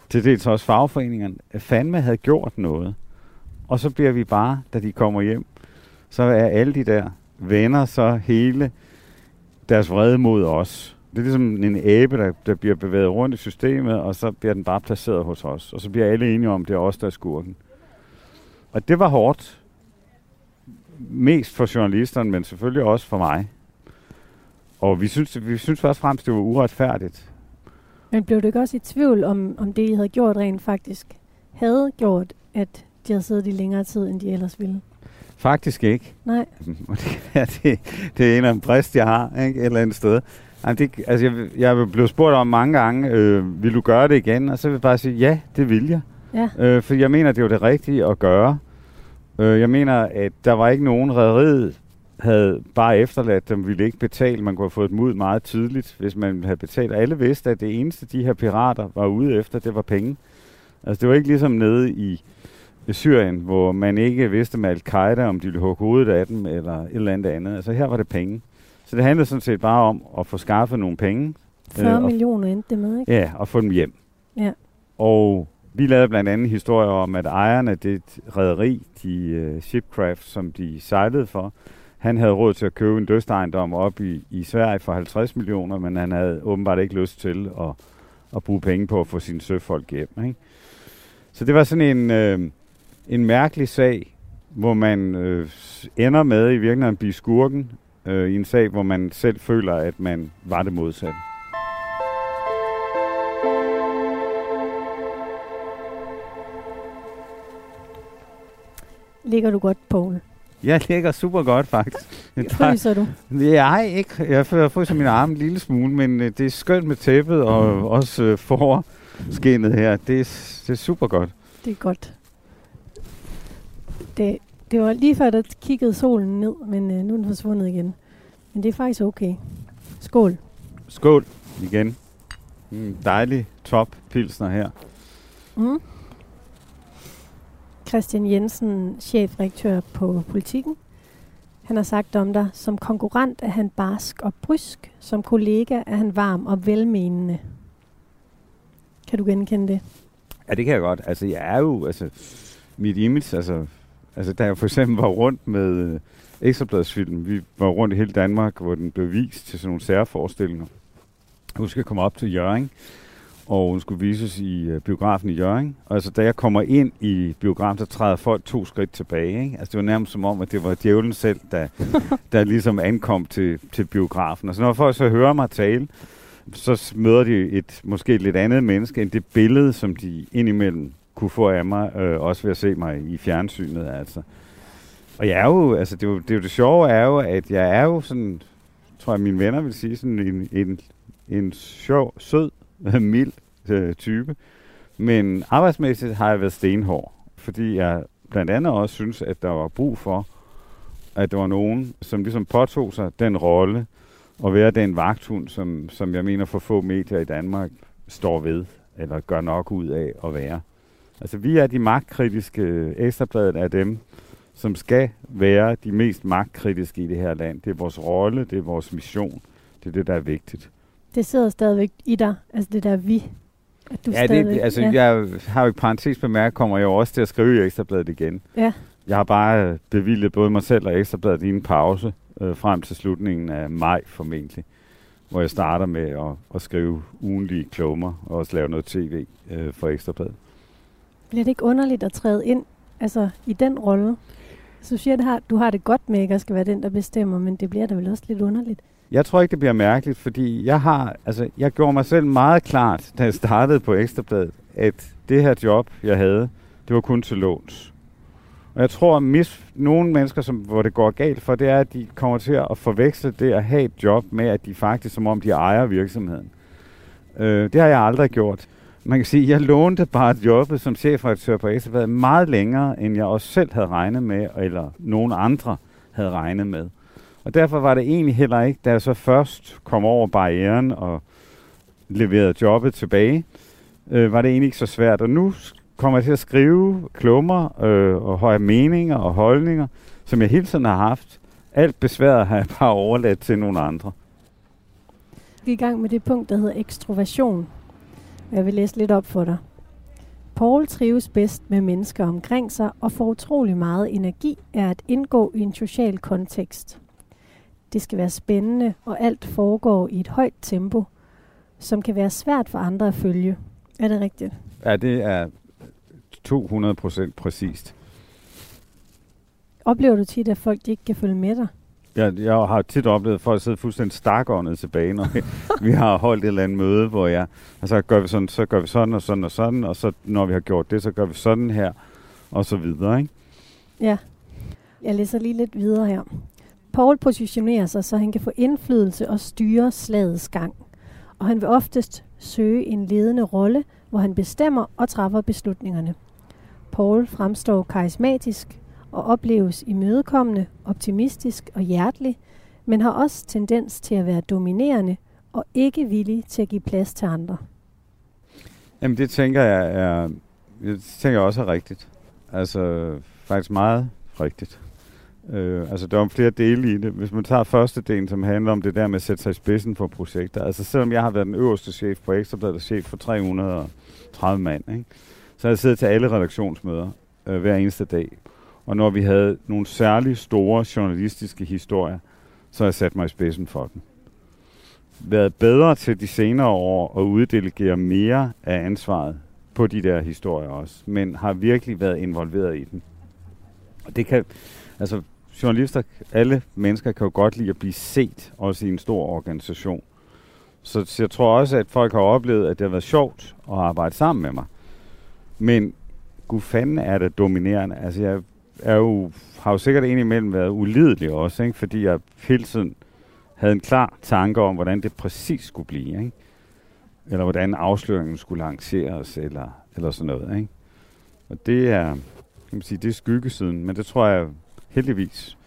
til dels også fagforeningerne, at fandme havde gjort noget. Og så bliver vi bare, da de kommer hjem, så er alle de der venner så hele deres vrede mod os. Det er ligesom en æbe, der, der bliver bevæget rundt i systemet, og så bliver den bare placeret hos os. Og så bliver alle enige om, at det er os, der er skurken. Og det var hårdt. Mest for journalisterne, men selvfølgelig også for mig. Og vi synes, vi synes først og fremmest, det var uretfærdigt. Men blev du ikke også i tvivl om, om det, I havde gjort rent faktisk, havde gjort, at de havde siddet i længere tid, end de ellers ville? Faktisk ikke. Nej. Det, det er en af en brist, jeg har ikke? et eller andet sted. Jamen, det, altså, jeg, jeg blev spurgt om mange gange, øh, vil du gøre det igen? Og så vil jeg bare sige, ja, det vil jeg. Ja. Øh, for jeg mener, det er jo det rigtige at gøre. Øh, jeg mener, at der var ikke nogen rederiet havde bare efterladt dem, ville ikke betale. Man kunne have fået dem ud meget tidligt, hvis man havde betalt. Alle vidste, at det eneste, de her pirater var ude efter, det var penge. Altså, det var ikke ligesom nede i, Syrien, hvor man ikke vidste med al-Qaida, om de ville hugge hovedet af dem, eller et eller andet andet. Altså, her var det penge. Så det handlede sådan set bare om at få skaffet nogle penge. 40 øh, millioner endte det med, ikke? Ja, og få dem hjem. Ja. Og vi lavede blandt andet historier om, at ejerne af det rederi, de uh, Shipcraft, som de sejlede for, han havde råd til at købe en dødsejendom op i, i Sverige for 50 millioner, men han havde åbenbart ikke lyst til at, at bruge penge på at få sine søfolk hjem. Ikke? Så det var sådan en, øh, en mærkelig sag, hvor man øh, ender med i virkeligheden at blive skurken øh, i en sag, hvor man selv føler, at man var det modsatte. Ligger du godt, Poul? Jeg ligger super godt, faktisk. Fryser du? Nej, ikke. Jeg fryser min arme en lille smule, men øh, det er skønt med tæppet og mm. også øh, forskinnet her. Det er, det er super godt. Det er godt. Det, det var lige før, der kiggede solen ned, men øh, nu er den forsvundet igen. Men det er faktisk okay. Skål. Skål igen. En dejlig top pilsner her. Mm. Christian Jensen, chefredaktør på Politiken. Han har sagt om dig, som konkurrent er han barsk og brysk, som kollega er han varm og velmenende. Kan du genkende det? Ja, det kan jeg godt. Altså, jeg er jo, altså, mit image, altså, altså da jeg for eksempel var rundt med øh, Ekstrabladsfilmen, vi var rundt i hele Danmark, hvor den blev vist til sådan nogle særforestillinger. Jeg husker, jeg kom op til Jørgen, og hun skulle vises i uh, biografen i Jørgen. Og altså, da jeg kommer ind i biografen, så træder folk to skridt tilbage. Ikke? Altså, det var nærmest som om, at det var djævlen selv, der, der ligesom ankom til, til biografen. Og så når folk så hører mig tale, så møder de et måske et lidt andet menneske, end det billede, som de indimellem kunne få af mig, øh, også ved at se mig i fjernsynet. Altså. Og jeg er jo, altså det, er jo, det, er jo det sjove er jo, at jeg er jo sådan, tror jeg mine venner vil sige, sådan en, en, en sjov, sød, mild øh, type. Men arbejdsmæssigt har jeg været stenhård, fordi jeg blandt andet også synes, at der var brug for, at der var nogen, som ligesom påtog sig den rolle, at være den vagthund, som, som jeg mener for få medier i Danmark står ved, eller gør nok ud af at være. Altså vi er de magtkritiske, øh, Ekstrabladet er dem, som skal være de mest magtkritiske i det her land. Det er vores rolle, det er vores mission, det er det, der er vigtigt. Det sidder stadigvæk i dig, altså det der vi. At du ja, stadigvæk, det, altså ja. jeg har jo i parentes bemærket, kommer jeg jo også til at skrive i Ekstrabladet igen. Ja. Jeg har bare bevilget både mig selv og Ekstrabladet i en pause øh, frem til slutningen af maj formentlig, hvor jeg starter med at, at skrive ugenlige klummer og også lave noget tv øh, for Ekstrabladet. Bliver det ikke underligt at træde ind altså, i den rolle? Så du siger, at du har det godt med ikke at skal være den, der bestemmer, men det bliver da vel også lidt underligt. Jeg tror ikke, det bliver mærkeligt, fordi jeg har, altså, jeg gjorde mig selv meget klart, da jeg startede på Ekstrabladet, at det her job, jeg havde, det var kun til låns. Og jeg tror, at mis, nogle mennesker, som, hvor det går galt for, det er, at de kommer til at forveksle det at have et job med, at de faktisk, som om de ejer virksomheden. Øh, det har jeg aldrig gjort. Man kan sige, at jeg lånte bare jobbet som chefredaktør på Ekstrabladet meget længere, end jeg også selv havde regnet med, eller nogen andre havde regnet med. Og derfor var det egentlig heller ikke, da jeg så først kom over barrieren og leverede jobbet tilbage, øh, var det egentlig ikke så svært. Og nu kommer jeg til at skrive klummer øh, og høje meninger og holdninger, som jeg hele tiden har haft. Alt besværet har jeg bare overladt til nogle andre. Vi er i gang med det punkt, der hedder ekstroversion. Jeg vil læse lidt op for dig. Paul trives bedst med mennesker omkring sig og får utrolig meget energi af at indgå i en social kontekst. Det skal være spændende, og alt foregår i et højt tempo, som kan være svært for andre at følge. Er det rigtigt? Ja, det er 200 procent præcist. Oplever du tit, at folk ikke kan følge med dig? Ja, jeg har tit oplevet, at folk sidder fuldstændig stakåndet tilbage, når vi, vi har holdt et eller andet møde, hvor jeg, og så gør vi sådan, så gør vi sådan og sådan og sådan, og så når vi har gjort det, så gør vi sådan her, og så videre, ikke? Ja. Jeg læser lige lidt videre her. Paul positionerer sig, så han kan få indflydelse og styre slagets gang. Og han vil oftest søge en ledende rolle, hvor han bestemmer og træffer beslutningerne. Paul fremstår karismatisk og opleves imødekommende, optimistisk og hjertelig, men har også tendens til at være dominerende og ikke villig til at give plads til andre. Jamen det tænker jeg er, det tænker jeg også er rigtigt. Altså faktisk meget rigtigt. Øh, altså der er flere dele i det. Hvis man tager første del, som handler om det der med at sætte sig i spidsen for projekter. Altså selvom jeg har været den øverste chef på Ekstrabladet, chef for 330 mand, ikke? så har jeg siddet til alle redaktionsmøder øh, hver eneste dag. Og når vi havde nogle særligt store journalistiske historier, så har jeg sat mig i spidsen for dem. Været bedre til de senere år at uddelegere mere af ansvaret på de der historier også, men har virkelig været involveret i den. Og det kan, altså journalister, alle mennesker kan jo godt lide at blive set, også i en stor organisation. Så, så jeg tror også, at folk har oplevet, at det har været sjovt at arbejde sammen med mig. Men gud fanden er det dominerende. Altså jeg er jo, har jo sikkert indimellem været ulidelig også, ikke? fordi jeg hele tiden havde en klar tanke om, hvordan det præcis skulle blive. Ikke? Eller hvordan afsløringen skulle lanceres, eller, eller sådan noget. Ikke? Og det er, kan man sige, det er skyggesiden, men det tror jeg heldigvis,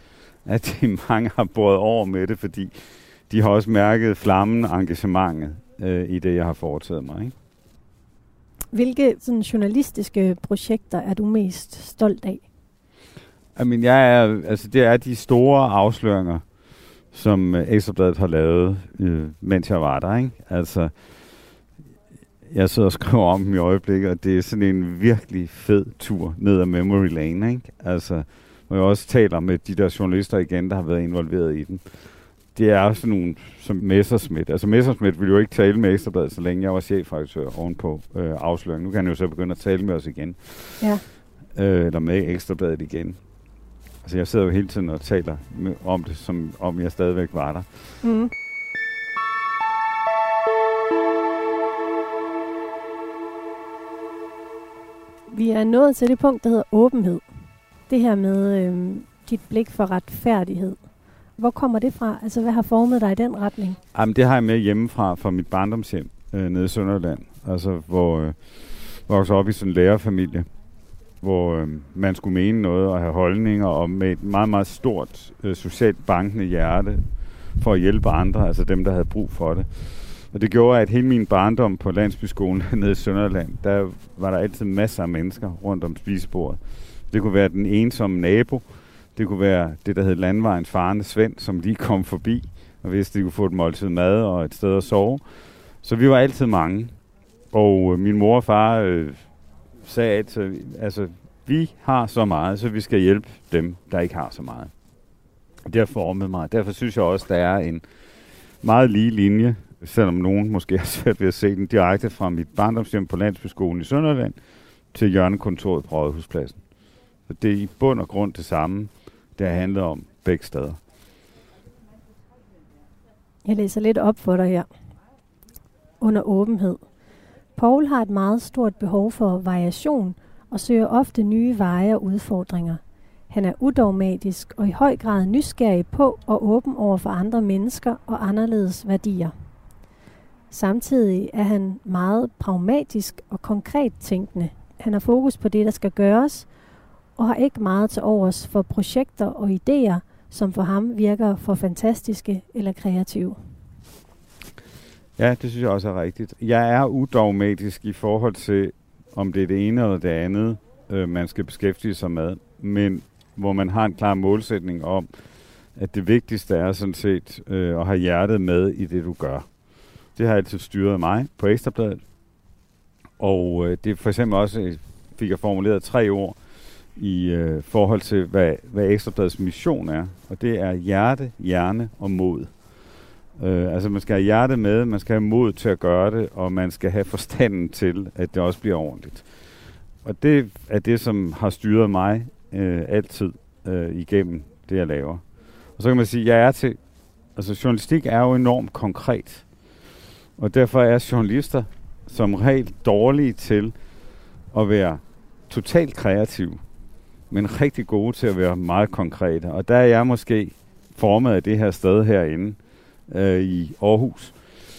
at de mange har båret over med det, fordi de har også mærket flammen engagementet øh, i det, jeg har foretaget mig. Ikke? Hvilke sådan, journalistiske projekter er du mest stolt af? Jamen, jeg er, altså, det er de store afsløringer, som uh, Ekstrabladet har lavet, øh, mens jeg var der. Ikke? Altså, jeg sidder og skriver om dem i øjeblikket, og det er sådan en virkelig fed tur ned ad memory lane. Ikke? Altså, hvor jeg også taler med de der journalister igen, der har været involveret i den. Det er sådan nogle som Messerschmidt. Altså Messerschmidt ville jo ikke tale med Ekstrabladet, så længe jeg var chefredaktør ovenpå øh, afsløringen. Nu kan han jo så begynde at tale med os igen. Ja. Øh, eller med Ekstrabladet igen. Altså jeg sidder jo hele tiden og taler med, om det, som om jeg stadigvæk var der. Mm. Vi er nået til det punkt, der hedder åbenhed. Det her med øh, dit blik for retfærdighed. Hvor kommer det fra? Altså, hvad har formet dig i den retning? Jamen, det har jeg med hjemmefra, fra mit barndomshjem øh, nede i Sønderland. Altså, hvor øh, voksede op i sådan en lærerfamilie, hvor øh, man skulle mene noget og have holdninger, og med et meget, meget stort øh, socialt bankende hjerte for at hjælpe andre, altså dem, der havde brug for det. Og det gjorde, at hele min barndom på landsbyskolen nede i Sønderland, der var der altid masser af mennesker rundt om spisebordet. Det kunne være den ensomme nabo, det kunne være det, der hed landvejens farne Svend, som lige kom forbi, og vidste, de kunne få et måltid mad og et sted at sove. Så vi var altid mange. Og øh, min mor og far øh, sagde altid, øh, altså, vi har så meget, så vi skal hjælpe dem, der ikke har så meget. Det har formet mig. Derfor synes jeg også, der er en meget lige linje, selvom nogen måske har svært ved at se den direkte fra mit barndomshjem på Landsbyskolen i Sønderland til hjørnekontoret på Rådhuspladsen. Det er i bund og grund det samme, det handler om begge steder. Jeg læser lidt op for dig her. Under åbenhed. Paul har et meget stort behov for variation og søger ofte nye veje og udfordringer. Han er udogmatisk og i høj grad nysgerrig på og åben over for andre mennesker og anderledes værdier. Samtidig er han meget pragmatisk og konkret tænkende. Han har fokus på det, der skal gøres, og har ikke meget til overs for projekter og idéer, som for ham virker for fantastiske eller kreative. Ja, det synes jeg også er rigtigt. Jeg er udogmatisk i forhold til, om det er det ene eller det andet, øh, man skal beskæftige sig med, men hvor man har en klar målsætning om, at det vigtigste er sådan set øh, at have hjertet med i det, du gør. Det har altid styret mig på Ekstrabladet. Og øh, det er for eksempel også, fik jeg formuleret tre ord, i øh, forhold til, hvad, hvad Ekstrabladets mission er. Og det er hjerte, hjerne og mod. Øh, altså man skal have hjertet med, man skal have mod til at gøre det, og man skal have forstanden til, at det også bliver ordentligt. Og det er det, som har styret mig øh, altid øh, igennem det, jeg laver. Og så kan man sige, at jeg er til... Altså journalistik er jo enormt konkret. Og derfor er journalister som regel dårlige til at være totalt kreative men rigtig gode til at være meget konkrete. Og der er jeg måske formet af det her sted herinde øh, i Aarhus.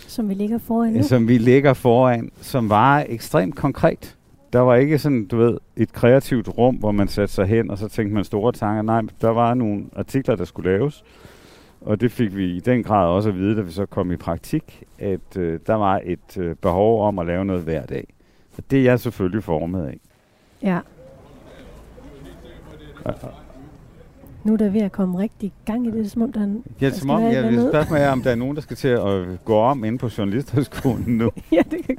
Som vi ligger foran nu. Som vi ligger foran, som var ekstremt konkret. der var ikke sådan, du ved, et kreativt rum, hvor man satte sig hen, og så tænkte man store tanker. Nej, der var nogle artikler, der skulle laves, og det fik vi i den grad også at vide, da vi så kom i praktik, at øh, der var et øh, behov om at lave noget hver dag. Og det er jeg selvfølgelig formet af. Ja. Nu er der ved at komme rigtig gang i det, er som om der er Ja, der som om, være et jeg eller vil andet. spørge mig, om der er nogen, der skal til at gå om inde på journalisterskolen nu. ja, det, det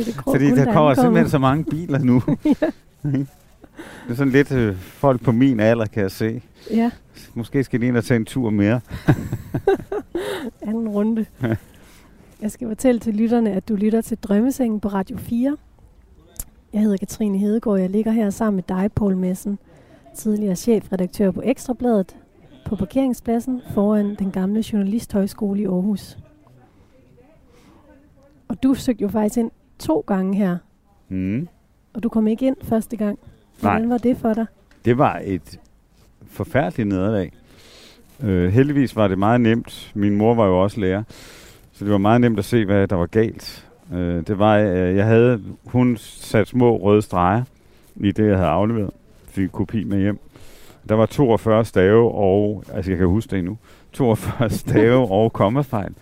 er det grå Fordi der kommer simpelthen så mange biler nu. det er sådan lidt øh, folk på min alder, kan jeg se. Ja, Måske skal de ind og tage en tur mere. anden runde. Jeg skal fortælle til lytterne, at du lytter til Drømmesengen på Radio 4. Jeg hedder Katrine Hedegaard, jeg ligger her sammen med dig, Poul Messen, tidligere chefredaktør på Ekstrabladet, på parkeringspladsen foran den gamle journalisthøjskole i Aarhus. Og du søgte jo faktisk ind to gange her, Mm. og du kom ikke ind første gang. Hvordan Nej. var det for dig? Det var et forfærdeligt nederlag. Øh, heldigvis var det meget nemt. Min mor var jo også lærer, så det var meget nemt at se, hvad der var galt. Øh, det var, øh, jeg havde, hun sat små røde streger i det, jeg havde afleveret. Fik en kopi med hjem. Der var 42 stave og, altså jeg kan huske det endnu, 42 stave og kommafejl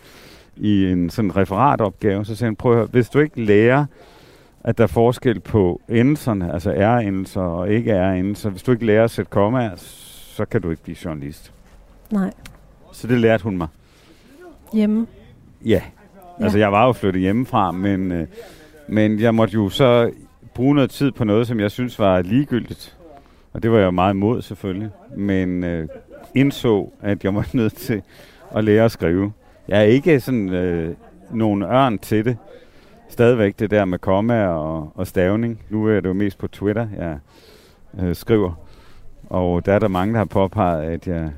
i en sådan referatopgave. Så sagde han, prøv at høre, hvis du ikke lærer, at der er forskel på endelserne, altså R-endelser og ikke R-endelser. Hvis du ikke lærer at sætte kommaer, så kan du ikke blive journalist. Nej, Så det lærte hun mig. hjemme. Ja. Altså, jeg var jo flyttet hjemmefra, men, øh, men jeg måtte jo så bruge noget tid på noget, som jeg synes var ligegyldigt. Og det var jeg meget imod, selvfølgelig. Men øh, indså, at jeg var nødt til at lære at skrive. Jeg er ikke sådan øh, nogen ørn til det. Stadigvæk det der med komma og, og stavning. Nu er det jo mest på Twitter, jeg øh, skriver. Og der er der mange, der har påpeget, at jeg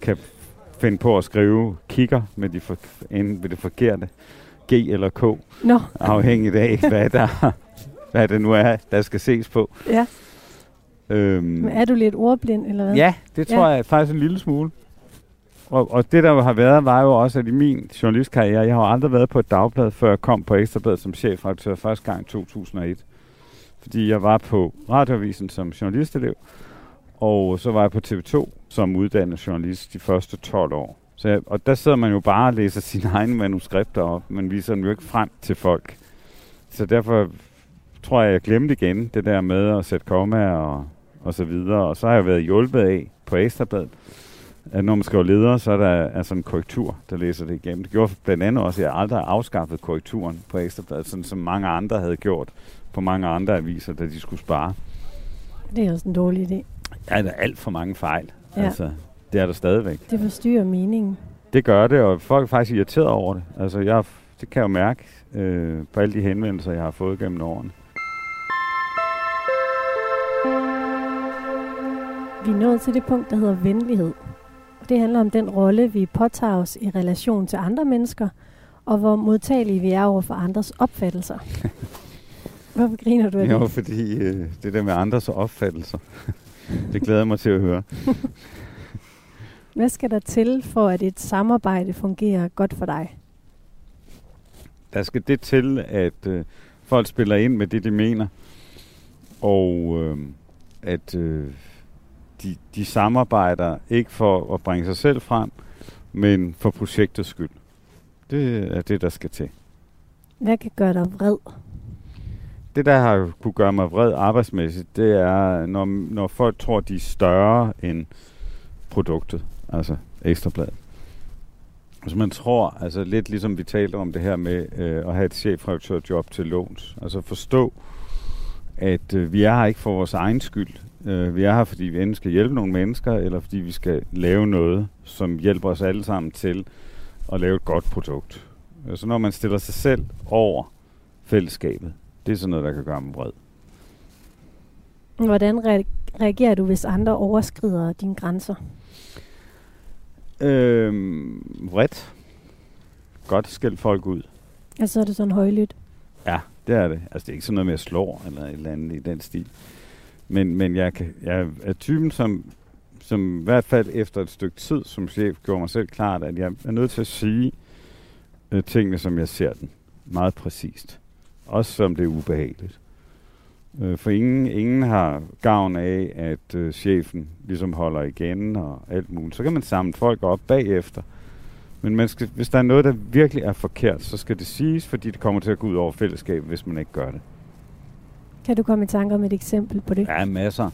kan finde på at skrive kigger med, de for, enten med det forkerte G eller K, Nå, afhængigt af, hvad, der, hvad det nu er, der skal ses på. ja. Øhm, Men er du lidt ordblind, eller hvad? ja, det tror Ja. jeg faktisk en lille smule. Og, og det, der har været, var jo også, at i min journalistkarriere, jeg har aldrig været på et dagblad, før jeg kom på Ekstrabladet som chefredaktør første gang i 2001. Fordi jeg var på Radioavisen som journalistelev, og så var jeg på TV2 som uddannet journalist de første 12 år. Så jeg, og der sidder man jo bare og læser sine egne manuskripter op, men viser dem jo ikke frem til folk. Så derfor tror jeg, jeg glemte igen det der med at sætte komma og, og så videre. Og så har jeg været hjulpet af på Ekstrabladet, at når man skriver ledere, så er der altså en korrektur, der læser det igennem. Det gjorde blandt andet også, at jeg aldrig har afskaffet korrekturen på Ekstrabladet, sådan som mange andre havde gjort på mange andre aviser, da de skulle spare. Det er også en dårlig idé. Der er alt for mange fejl. Ja. Ja. Altså, det er der stadigvæk. Det forstyrrer meningen. Det gør det, og folk er faktisk irriteret over det. Altså, jeg, det kan jeg jo mærke øh, på alle de henvendelser, jeg har fået gennem årene. Vi er nået til det punkt, der hedder venlighed. Og det handler om den rolle, vi påtager os i relation til andre mennesker, og hvor modtagelige vi er over for andres opfattelser. Hvorfor griner du af Jo, det? fordi øh, det der med andres opfattelser, det glæder jeg mig til at høre. Hvad skal der til, for at et samarbejde fungerer godt for dig? Der skal det til, at øh, folk spiller ind med det, de mener, og øh, at øh, de, de samarbejder ikke for at bringe sig selv frem, men for projektets skyld. Det er det, der skal til. Hvad kan gøre dig vred? Det, der har kunne gøre mig vred arbejdsmæssigt, det er, når, når folk tror, de er større end produktet, altså ekstrabladet. Hvis man tror, altså lidt ligesom vi talte om det her med øh, at have et chefredaktørjob til låns, altså forstå, at øh, vi er her ikke for vores egen skyld. Øh, vi er her, fordi vi enten skal hjælpe nogle mennesker, eller fordi vi skal lave noget, som hjælper os alle sammen til at lave et godt produkt. Øh, Så når man stiller sig selv over fællesskabet, det er sådan noget, der kan gøre mig vred. Hvordan re- reagerer du, hvis andre overskrider dine grænser? Øhm, vredt. Godt skæld folk ud. Altså er det sådan højlydt. Ja, det er det. Altså, det er ikke sådan noget med at slå eller et eller andet i den stil. Men, men jeg, kan, jeg er typen, som, som i hvert fald efter et stykke tid som chef gjorde mig selv klart, at jeg er nødt til at sige øh, tingene, som jeg ser den. Meget præcist. Også som det er ubehageligt. Øh, for ingen, ingen har gavn af, at øh, chefen ligesom holder igen og alt muligt. Så kan man samle folk op bagefter. Men man skal, hvis der er noget, der virkelig er forkert, så skal det siges, fordi det kommer til at gå ud over fællesskabet, hvis man ikke gør det. Kan du komme i tanke om et eksempel på det? Ja, masser.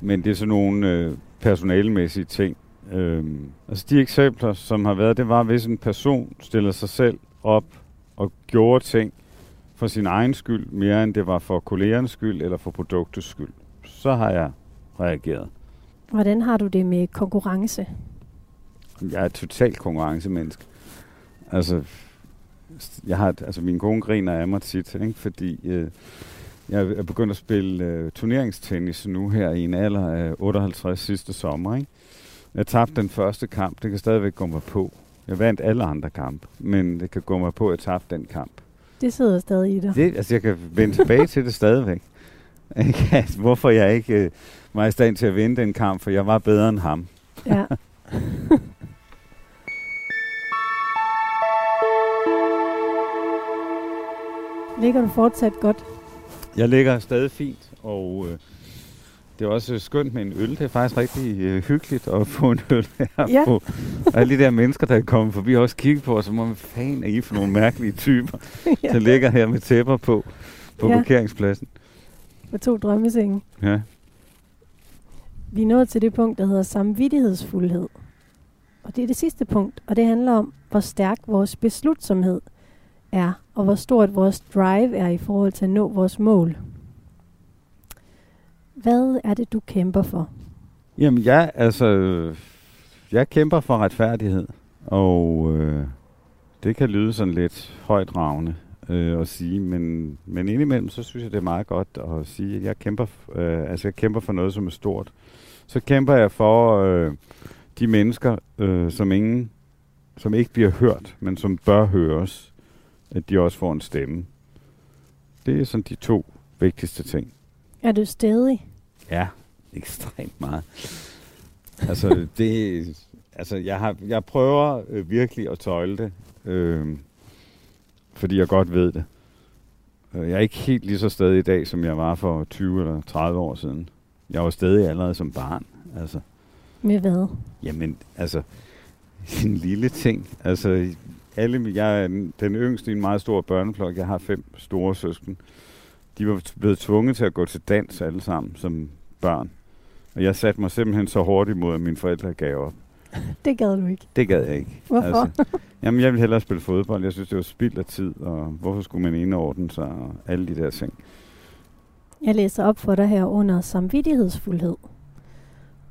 Men det er sådan nogle øh, personalemæssige ting. Øhm, altså de eksempler, som har været, det var, hvis en person stiller sig selv op og gjorde ting for sin egen skyld, mere end det var for kollegernes skyld eller for produktets skyld. Så har jeg reageret. Hvordan har du det med konkurrence? Jeg er et totalt konkurrencemenneske. Altså, jeg har, altså min kone griner af mig tit, ikke? fordi øh, jeg er begyndt at spille øh, turneringstennis nu her i en alder af 58 sidste sommer. Ikke? Jeg tabte den første kamp, det kan stadigvæk gå mig på. Jeg vandt alle andre kampe, men det kan gå mig på, at jeg tabte den kamp. Det sidder stadig i dig. Det, altså, jeg kan vende tilbage til det stadigvæk. Ikke? Hvorfor jeg ikke øh, var i stand til at vinde den kamp, for jeg var bedre end ham. Ja. Ligger du fortsat godt? Jeg ligger stadig fint, og øh, det er også skønt med en øl. Det er faktisk rigtig øh, hyggeligt at få en øl her Ja. på. Og alle de der mennesker, der er kommet forbi, også kigget på os, som om, fanden er I for nogle mærkelige typer, der ligger her med tæpper på, på Ja. parkeringspladsen. På to drømmesenge. Ja. Vi er nået til det punkt, der hedder samvittighedsfuldhed. Og det er det sidste punkt, og det handler om, hvor stærk vores beslutsomhed er, og hvor stort vores drive er i forhold til at nå vores mål. Hvad er det, du kæmper for? Jamen, jeg, altså, jeg kæmper for retfærdighed, og øh, det kan lyde sådan lidt højdragende øh, at sige, men, men indimellem, så synes jeg, det er meget godt at sige, at jeg kæmper, øh, altså, jeg kæmper for noget, som er stort. Så kæmper jeg for øh, de mennesker, øh, som ingen, som ikke bliver hørt, men som bør høres, at de også får en stemme. Det er sådan de to vigtigste ting. Er du stedig? Ja, ekstremt meget. altså, det, altså jeg, har, jeg prøver øh, virkelig at tøjle det, øh, fordi jeg godt ved det. Øh, Jeg er ikke helt lige så stadig i dag, som jeg var for 20 eller 30 år siden. Jeg var stadig allerede som barn. Altså, Med hvad? jamen, altså, en lille ting. Altså, alle, jeg er den yngste i en meget stor børneflok. Jeg har fem store søsken. De var blevet tvunget til at gå til dans alle sammen som børn. Og jeg satte mig simpelthen så hårdt imod, at mine forældre gav op. Det gad du ikke. Det gad jeg ikke. Hvorfor? Altså, jamen, jeg ville hellere spille fodbold. Jeg synes, det var spild af tid, og hvorfor skulle man indordne sig, og alle de der ting. Jeg læser op for dig her under samvittighedsfuldhed.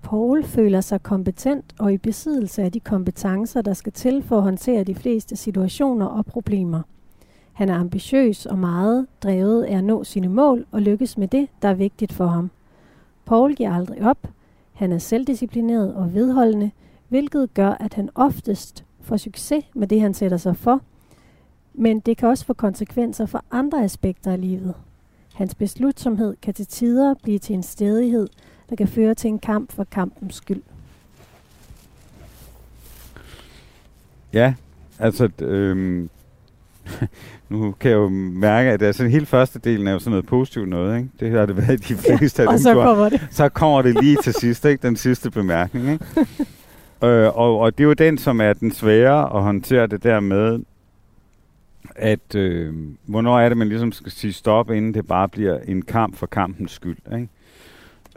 Paul føler sig kompetent og i besiddelse af de kompetencer, der skal til for at håndtere de fleste situationer og problemer. Han er ambitiøs og meget drevet af at nå sine mål og lykkes med det, der er vigtigt for ham. Paul giver aldrig op. Han er selvdisciplineret og vedholdende, hvilket gør, at han oftest får succes med det, han sætter sig for. Men det kan også få konsekvenser for andre aspekter af livet. Hans beslutsomhed kan til tider blive til en stedighed, der kan føre til en kamp for kampens skyld. Ja, altså, øhm, nu kan jeg jo mærke, at altså, hele første delen er jo sådan noget positivt noget, ikke? Det har det været de fleste af Og dem, så kommer det. så kommer det lige til sidst, ikke? Den sidste bemærkning, ikke? øh, og, og det er jo den, som er den svære at håndtere det der med, at øh, hvornår er det, man ligesom skal sige stop, inden det bare bliver en kamp for kampens skyld, ikke?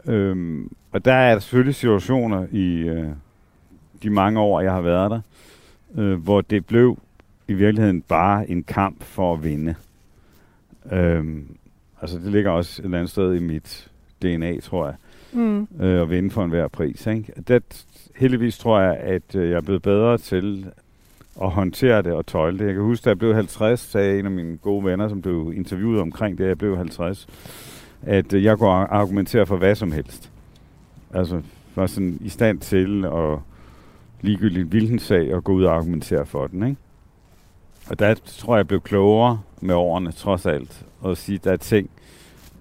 Øhm, og der er selvfølgelig situationer i øh, de mange år, jeg har været der, øh, hvor det blev i virkeligheden bare en kamp for at vinde. Øhm, altså det ligger også et eller andet sted i mit DNA, tror jeg Mm. øh, at vinde for enhver pris. Ikke? Det, heldigvis tror jeg, at øh, jeg er blevet bedre til at håndtere det og tøjle det. Jeg kan huske, da jeg blev 50, sagde en af mine gode venner, som blev interviewet omkring det, jeg blev 50, at øh, jeg går ar- argumentere for hvad som helst. Altså, var sådan i stand til at ligegyldigt hvilken sag og gå ud og argumentere for den. Ikke? Og der tror jeg, jeg blev klogere med årene, trods alt, at sige, at der er ting,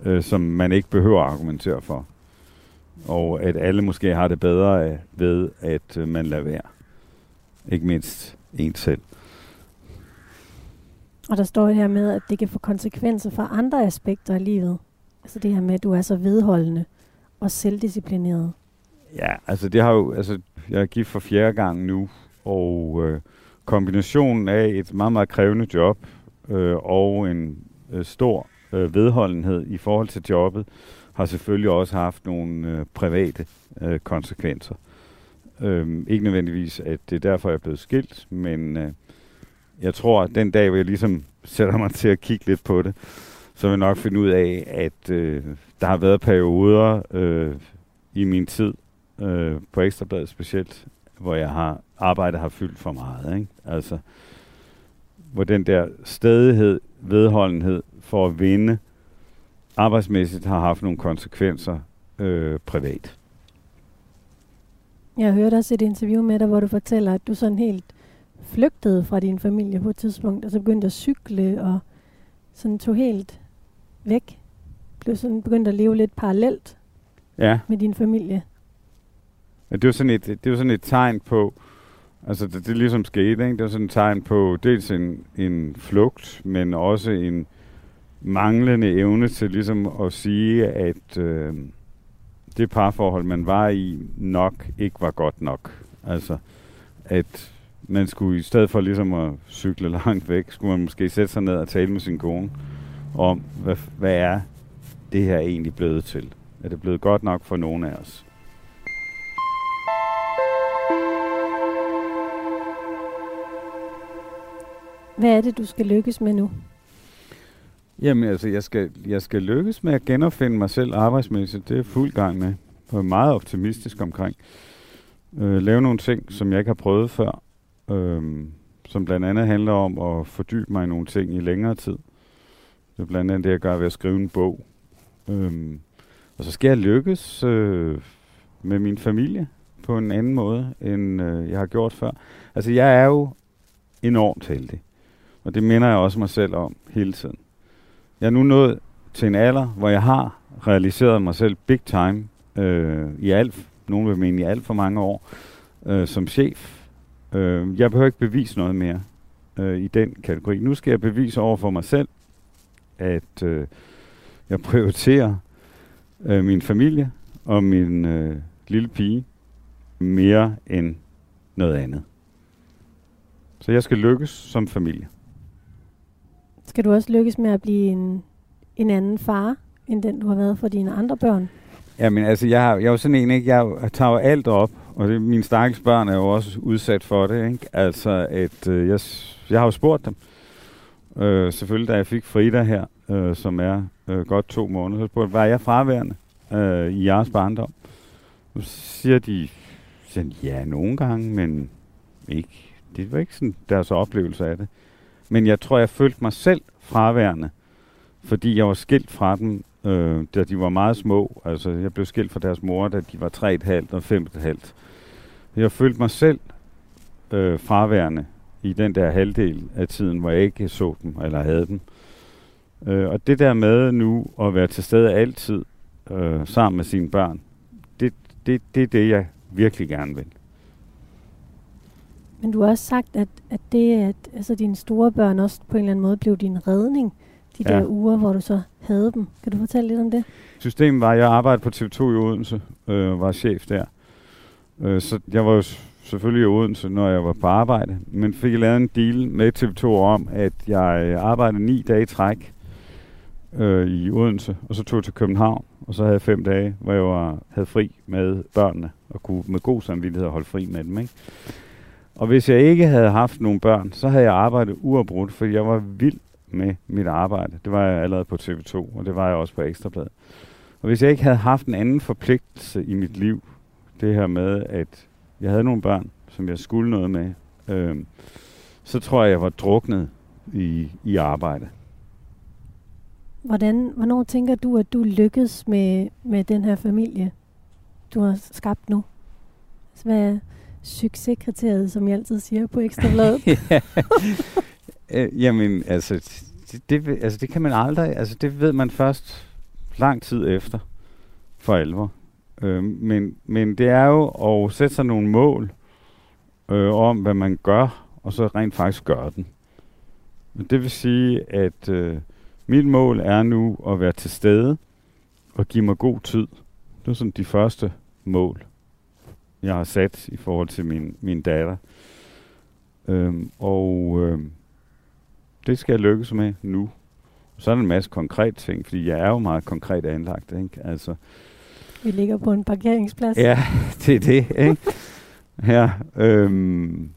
øh, som man ikke behøver at argumentere for og at alle måske har det bedre af, ved, at øh, man lader være. Ikke mindst en selv. Og der står her med, at det kan få konsekvenser for andre aspekter af livet. Altså det her med, at du er så vedholdende og selvdisciplineret. Ja, altså det har jo, altså jeg er gift for fjerde gang nu, og øh, kombinationen af et meget, meget krævende job øh, og en øh, stor øh, vedholdenhed i forhold til jobbet, har selvfølgelig også haft nogle øh, private øh, konsekvenser. Øh, ikke nødvendigvis, at det er derfor, jeg er blevet skilt, men øh, jeg tror, at den dag, hvor jeg ligesom sætter mig til at kigge lidt på det, så vil jeg nok finde ud af, at øh, der har været perioder øh, i min tid, øh, på Ekstrabladet specielt, hvor jeg har arbejdet har fyldt for meget. Ikke? Altså, hvor den der stedighed, vedholdenhed for at vinde arbejdsmæssigt har haft nogle konsekvenser øh, privat. Jeg hørte også et interview med dig, hvor du fortæller, at du sådan helt flygtede fra din familie på et tidspunkt, og så begyndte at cykle, og sådan tog helt væk. Blev sådan begyndt at leve lidt parallelt Ja, med din familie. men det var sådan et, det var sådan et tegn på, altså det, det ligesom skete, ikke? det var sådan et tegn på dels en, en flugt, men også en manglende evne til ligesom at sige, at øh, det parforhold, man var i, nok ikke var godt nok. Altså, at man skulle i stedet for ligesom at cykle langt væk, skulle man måske sætte sig ned og tale med sin kone om, hvad, hvad er det her egentlig blevet til? Er det blevet godt nok for nogen af os? Hvad er det, du skal lykkes med nu? Jamen altså, jeg skal, jeg skal lykkes med at genopfinde mig selv arbejdsmæssigt. Det er jeg fuld gang med. Jeg er meget optimistisk omkring. Øh, lave nogle ting, som jeg ikke har prøvet før. Øh, som blandt andet handler om at fordybe mig i nogle ting i længere tid. Det er blandt andet det, jeg gør ved at skrive en bog. Øhm, og så skal jeg lykkes øh, med min familie på en anden måde, end øh, jeg har gjort før. Altså, jeg er jo enormt heldig. Og det minder jeg også mig selv om hele tiden. Jeg er nu nået til en alder, hvor jeg har realiseret mig selv big time øh, i alt, nogen vil mene i alt for mange år, øh, som chef. Øh, jeg behøver ikke bevise noget mere øh, i den kategori. Nu skal jeg bevise over for mig selv, at øh, jeg prioriterer øh, min familie og min øh, lille pige mere end noget andet. Så jeg skal lykkes som familie. Skal du også lykkes med at blive en, en anden far, end den du har været for dine andre børn? Jamen altså, jeg, har- jeg er jo sådan en, ikke? Jeg tager jo alt op, og det, mine stakkels børn er jo også udsat for det, ikke? Altså, at øh, jeg, jeg har jo spurgt dem, øh, selvfølgelig da jeg fik Frida her, øh, som er øh, godt to måneder, så spurgte var jeg fraværende øh, i jeres barndom? Nu siger de, siger, de, ja, nogle gange, men ikke. Det var ikke sådan deres oplevelse af det. Men jeg tror, jeg følte mig selv fraværende, fordi jeg var skilt fra dem, øh, da de var meget små. Altså, jeg blev skilt fra deres mor, da de var 3,5 og 5,5. Jeg følte mig selv øh, fraværende i den der halvdel af tiden, hvor jeg ikke så dem eller havde dem. Øh, og det der med nu at være til stede altid øh, sammen med sine børn, det, det, det er det, jeg virkelig gerne vil. Men du har også sagt, at, at det, at altså, dine store børn også på en eller anden måde blev din redning, de Ja. der uger, hvor du så havde dem. Kan du fortælle lidt om det? Systemet var, at jeg arbejdede på TV2 i Odense, øh, var chef der. Øh, så jeg var jo selvfølgelig i Odense, når jeg var på arbejde, men fik lavet en deal med TV2 om, at jeg arbejdede ni dage i træk øh, i Odense, og så tog jeg til København, og så havde jeg fem dage, hvor jeg var, havde fri med børnene, og kunne med god samvittighed holde fri med dem. Ikke? Og hvis jeg ikke havde haft nogle børn, så havde jeg arbejdet uafbrudt, for jeg var vild med mit arbejde. Det var jeg allerede på TV2, og det var jeg også på Ekstrabladet. Og hvis jeg ikke havde haft en anden forpligtelse i mit liv, det her med, at jeg havde nogle børn, som jeg skulle noget med, øh, så tror jeg, jeg var druknet i, i arbejde. Hvordan, hvornår tænker du, at du lykkedes med, med den her familie, du har skabt nu? Altså, hvad er succeskriteriet, som jeg altid siger på Ekstrabladet? øh, jamen, altså det, det, altså, det kan man aldrig, altså det ved man først lang tid efter, for alvor. Øh, men, men det er jo at sætte sig nogle mål øh, om, hvad man gør, og så rent faktisk gøre den. Men Det vil sige, at øh, mit mål er nu at være til stede og give mig god tid. Det er sådan de første mål, jeg har sat i forhold til min, min datter. Øhm, og øhm, det skal jeg lykkes med nu. Så er der en masse konkret ting, fordi jeg er jo meget konkret anlagt. Ikke? Altså, vi ligger på en parkeringsplads. Ja, det er det, ikke? Ja, øhm,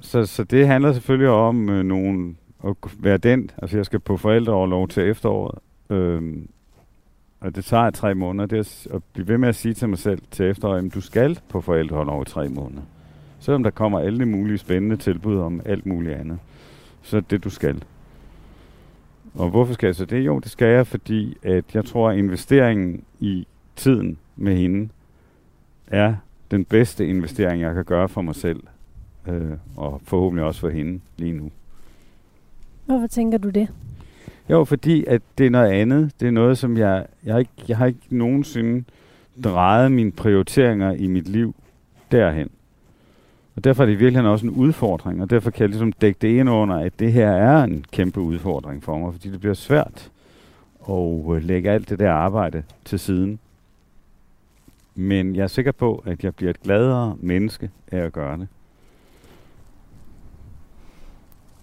så, så det handler selvfølgelig om øh, nogen, at være den. Altså, jeg skal på forældreoverlov til efteråret. Øhm, og det tager tre måneder. Det er at, blive ved med at sige til mig selv til efteråret, at du skal på forældreoverlov i tre måneder. Selvom der kommer alle mulige spændende tilbud om alt muligt andet. Så er det, du skal. Og hvorfor skal jeg så det? Jo, det skal jeg, fordi at jeg tror, at investeringen i tiden med hende er den bedste investering, jeg kan gøre for mig selv. Øh, og forhåbentlig også for hende lige nu. Hvorfor tænker du det? Jo, fordi at det er noget andet. Det er noget, som jeg... Jeg har ikke, jeg har ikke nogensinde drejet mine prioriteringer i mit liv derhen. Og derfor er det virkelig også en udfordring, og derfor kan jeg ligesom dække det ind under, at det her er en kæmpe udfordring for mig, fordi det bliver svært at øh, lægge alt det der arbejde til siden. Men jeg er sikker på, at jeg bliver et gladere menneske af at gøre det.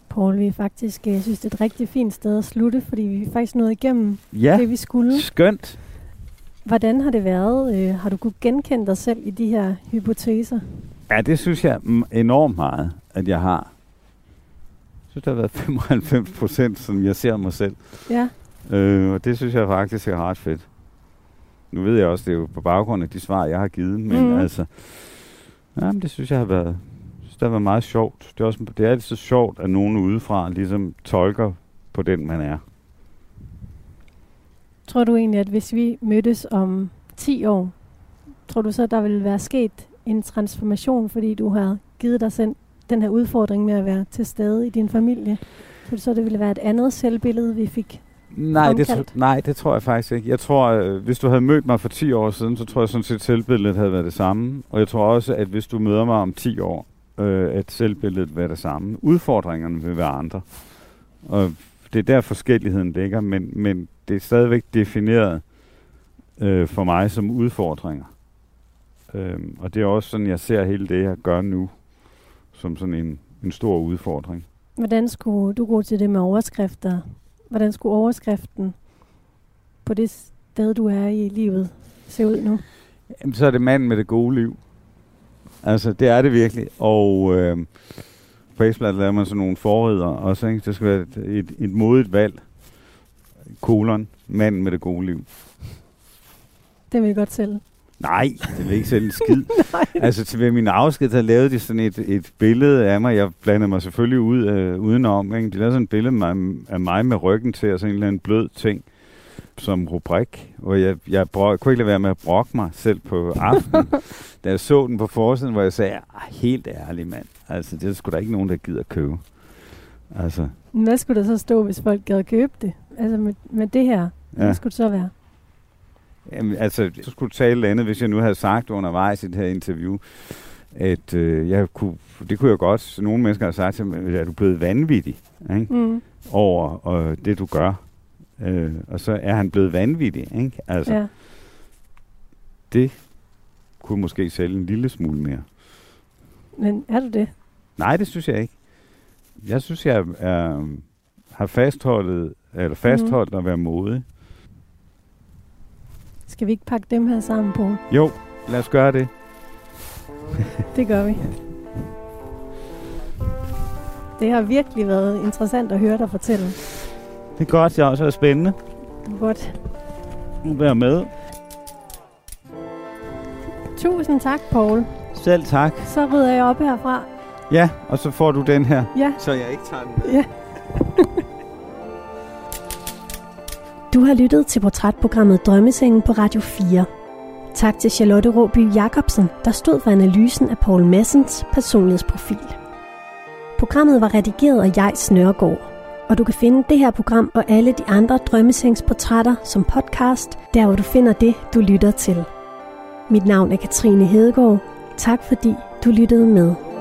Paul, vi er faktisk, jeg synes, det er et rigtig fint sted at slutte, fordi vi faktisk nået igennem Ja, det, vi skulle. skønt. Hvordan har det været? Øh, har du kunnet genkende dig selv i de her hypoteser? Ja, det synes jeg enormt meget, at jeg har. Jeg synes, der har været 95 procent, som jeg ser mig selv. Ja. Øh, og det synes jeg faktisk er ret fedt. Nu ved jeg også, det er jo på baggrund af de svar, jeg har givet, men mm. altså... Jamen, det synes jeg har været, synes, det har været meget sjovt. Det er, også, det er altid sjovt, at nogen udefra ligesom tolker på den, man er. Tror du egentlig, at hvis vi mødtes om 10 år, tror du så, der vil være sket en transformation, fordi du har givet dig selv den her udfordring med at være til stede i din familie? Tror du så, det ville være et andet selvbillede, vi fik? Nej det, tr- nej, det tror jeg faktisk ikke. Jeg tror, øh, hvis du havde mødt mig for 10 år siden, så tror jeg sådan set, at selvbilledet havde været det samme. Og jeg tror også, at hvis du møder mig om 10 år, øh, at selvbilledet vil være det samme. Udfordringerne vil være andre. Og det er der forskelligheden ligger, men, men det er stadigvæk defineret øh, for mig som udfordringer. Øhm, og det er også sådan, jeg ser hele det, jeg gør nu, som sådan en, en stor udfordring. Hvordan skulle du gå til det med overskrifter? Hvordan skulle overskriften på det sted, du er i livet, se ud nu? Jamen, så er det manden med det gode liv. Altså, det er det virkelig. Og øh, på Ekstrabladet laver man sådan nogle forrider også, ikke? Det skal være et, et, et modigt valg. Kolon, manden med det gode liv. Det vil jeg godt sælge. Nej, det vil ikke sælge en skid. altså til ved min afsked, der lavede de sådan et, et billede af mig. Jeg blandede mig selvfølgelig ud øh, udenom. Ikke? De lavede sådan et billede af mig, af mig med ryggen til, og sådan en eller anden blød ting som rubrik, hvor jeg, jeg brok, kunne ikke lade være med at brokke mig selv på aftenen, da jeg så den på forsiden, hvor jeg sagde, "Ah, helt ærligt mand, altså det er sgu da ikke nogen, der gider købe. Altså, Hvad skulle der så stå, hvis folk gad købe det? Altså med, med det her, ja. hvad skulle det så være? Jamen, altså, så skulle du tale andet, hvis jeg nu havde sagt undervejs i det her interview, at øh, jeg kunne, det kunne jeg godt, nogle mennesker har sagt til mig, at du er blevet vanvittig ikke? Mm. over øh, det, du gør. Øh, og så er han blevet vanvittig. Ikke? Altså, ja. Ja. det kunne måske sælge en lille smule mere. Men er du det? Nej, det synes jeg ikke. Jeg synes, jeg er, har fastholdt, eller fastholdt mm. at være modig. Skal vi ikke pakke dem her sammen på? Jo, lad os gøre det. Det gør vi. Det har virkelig været interessant at høre dig fortælle. Det er godt, jeg også er spændende. Godt. Nu være med. Tusind tak, Paul. Selv tak. Så rydder jeg op herfra. Ja, og så får du den her. Ja, Så jeg ikke tager den. ja. Du har lyttet til portrætprogrammet Drømmesengen på Radio 4. Tak til Charlotte Råby Jacobsen, der stod for analysen af Paul Massens personlighedsprofil. Programmet var redigeret af jeg Snørgaard, og du kan finde det her program og alle de andre drømmesengsportrætter som podcast, der hvor du finder det, du lytter til. Mit navn er Katrine Hedegaard. Tak fordi du lyttede med.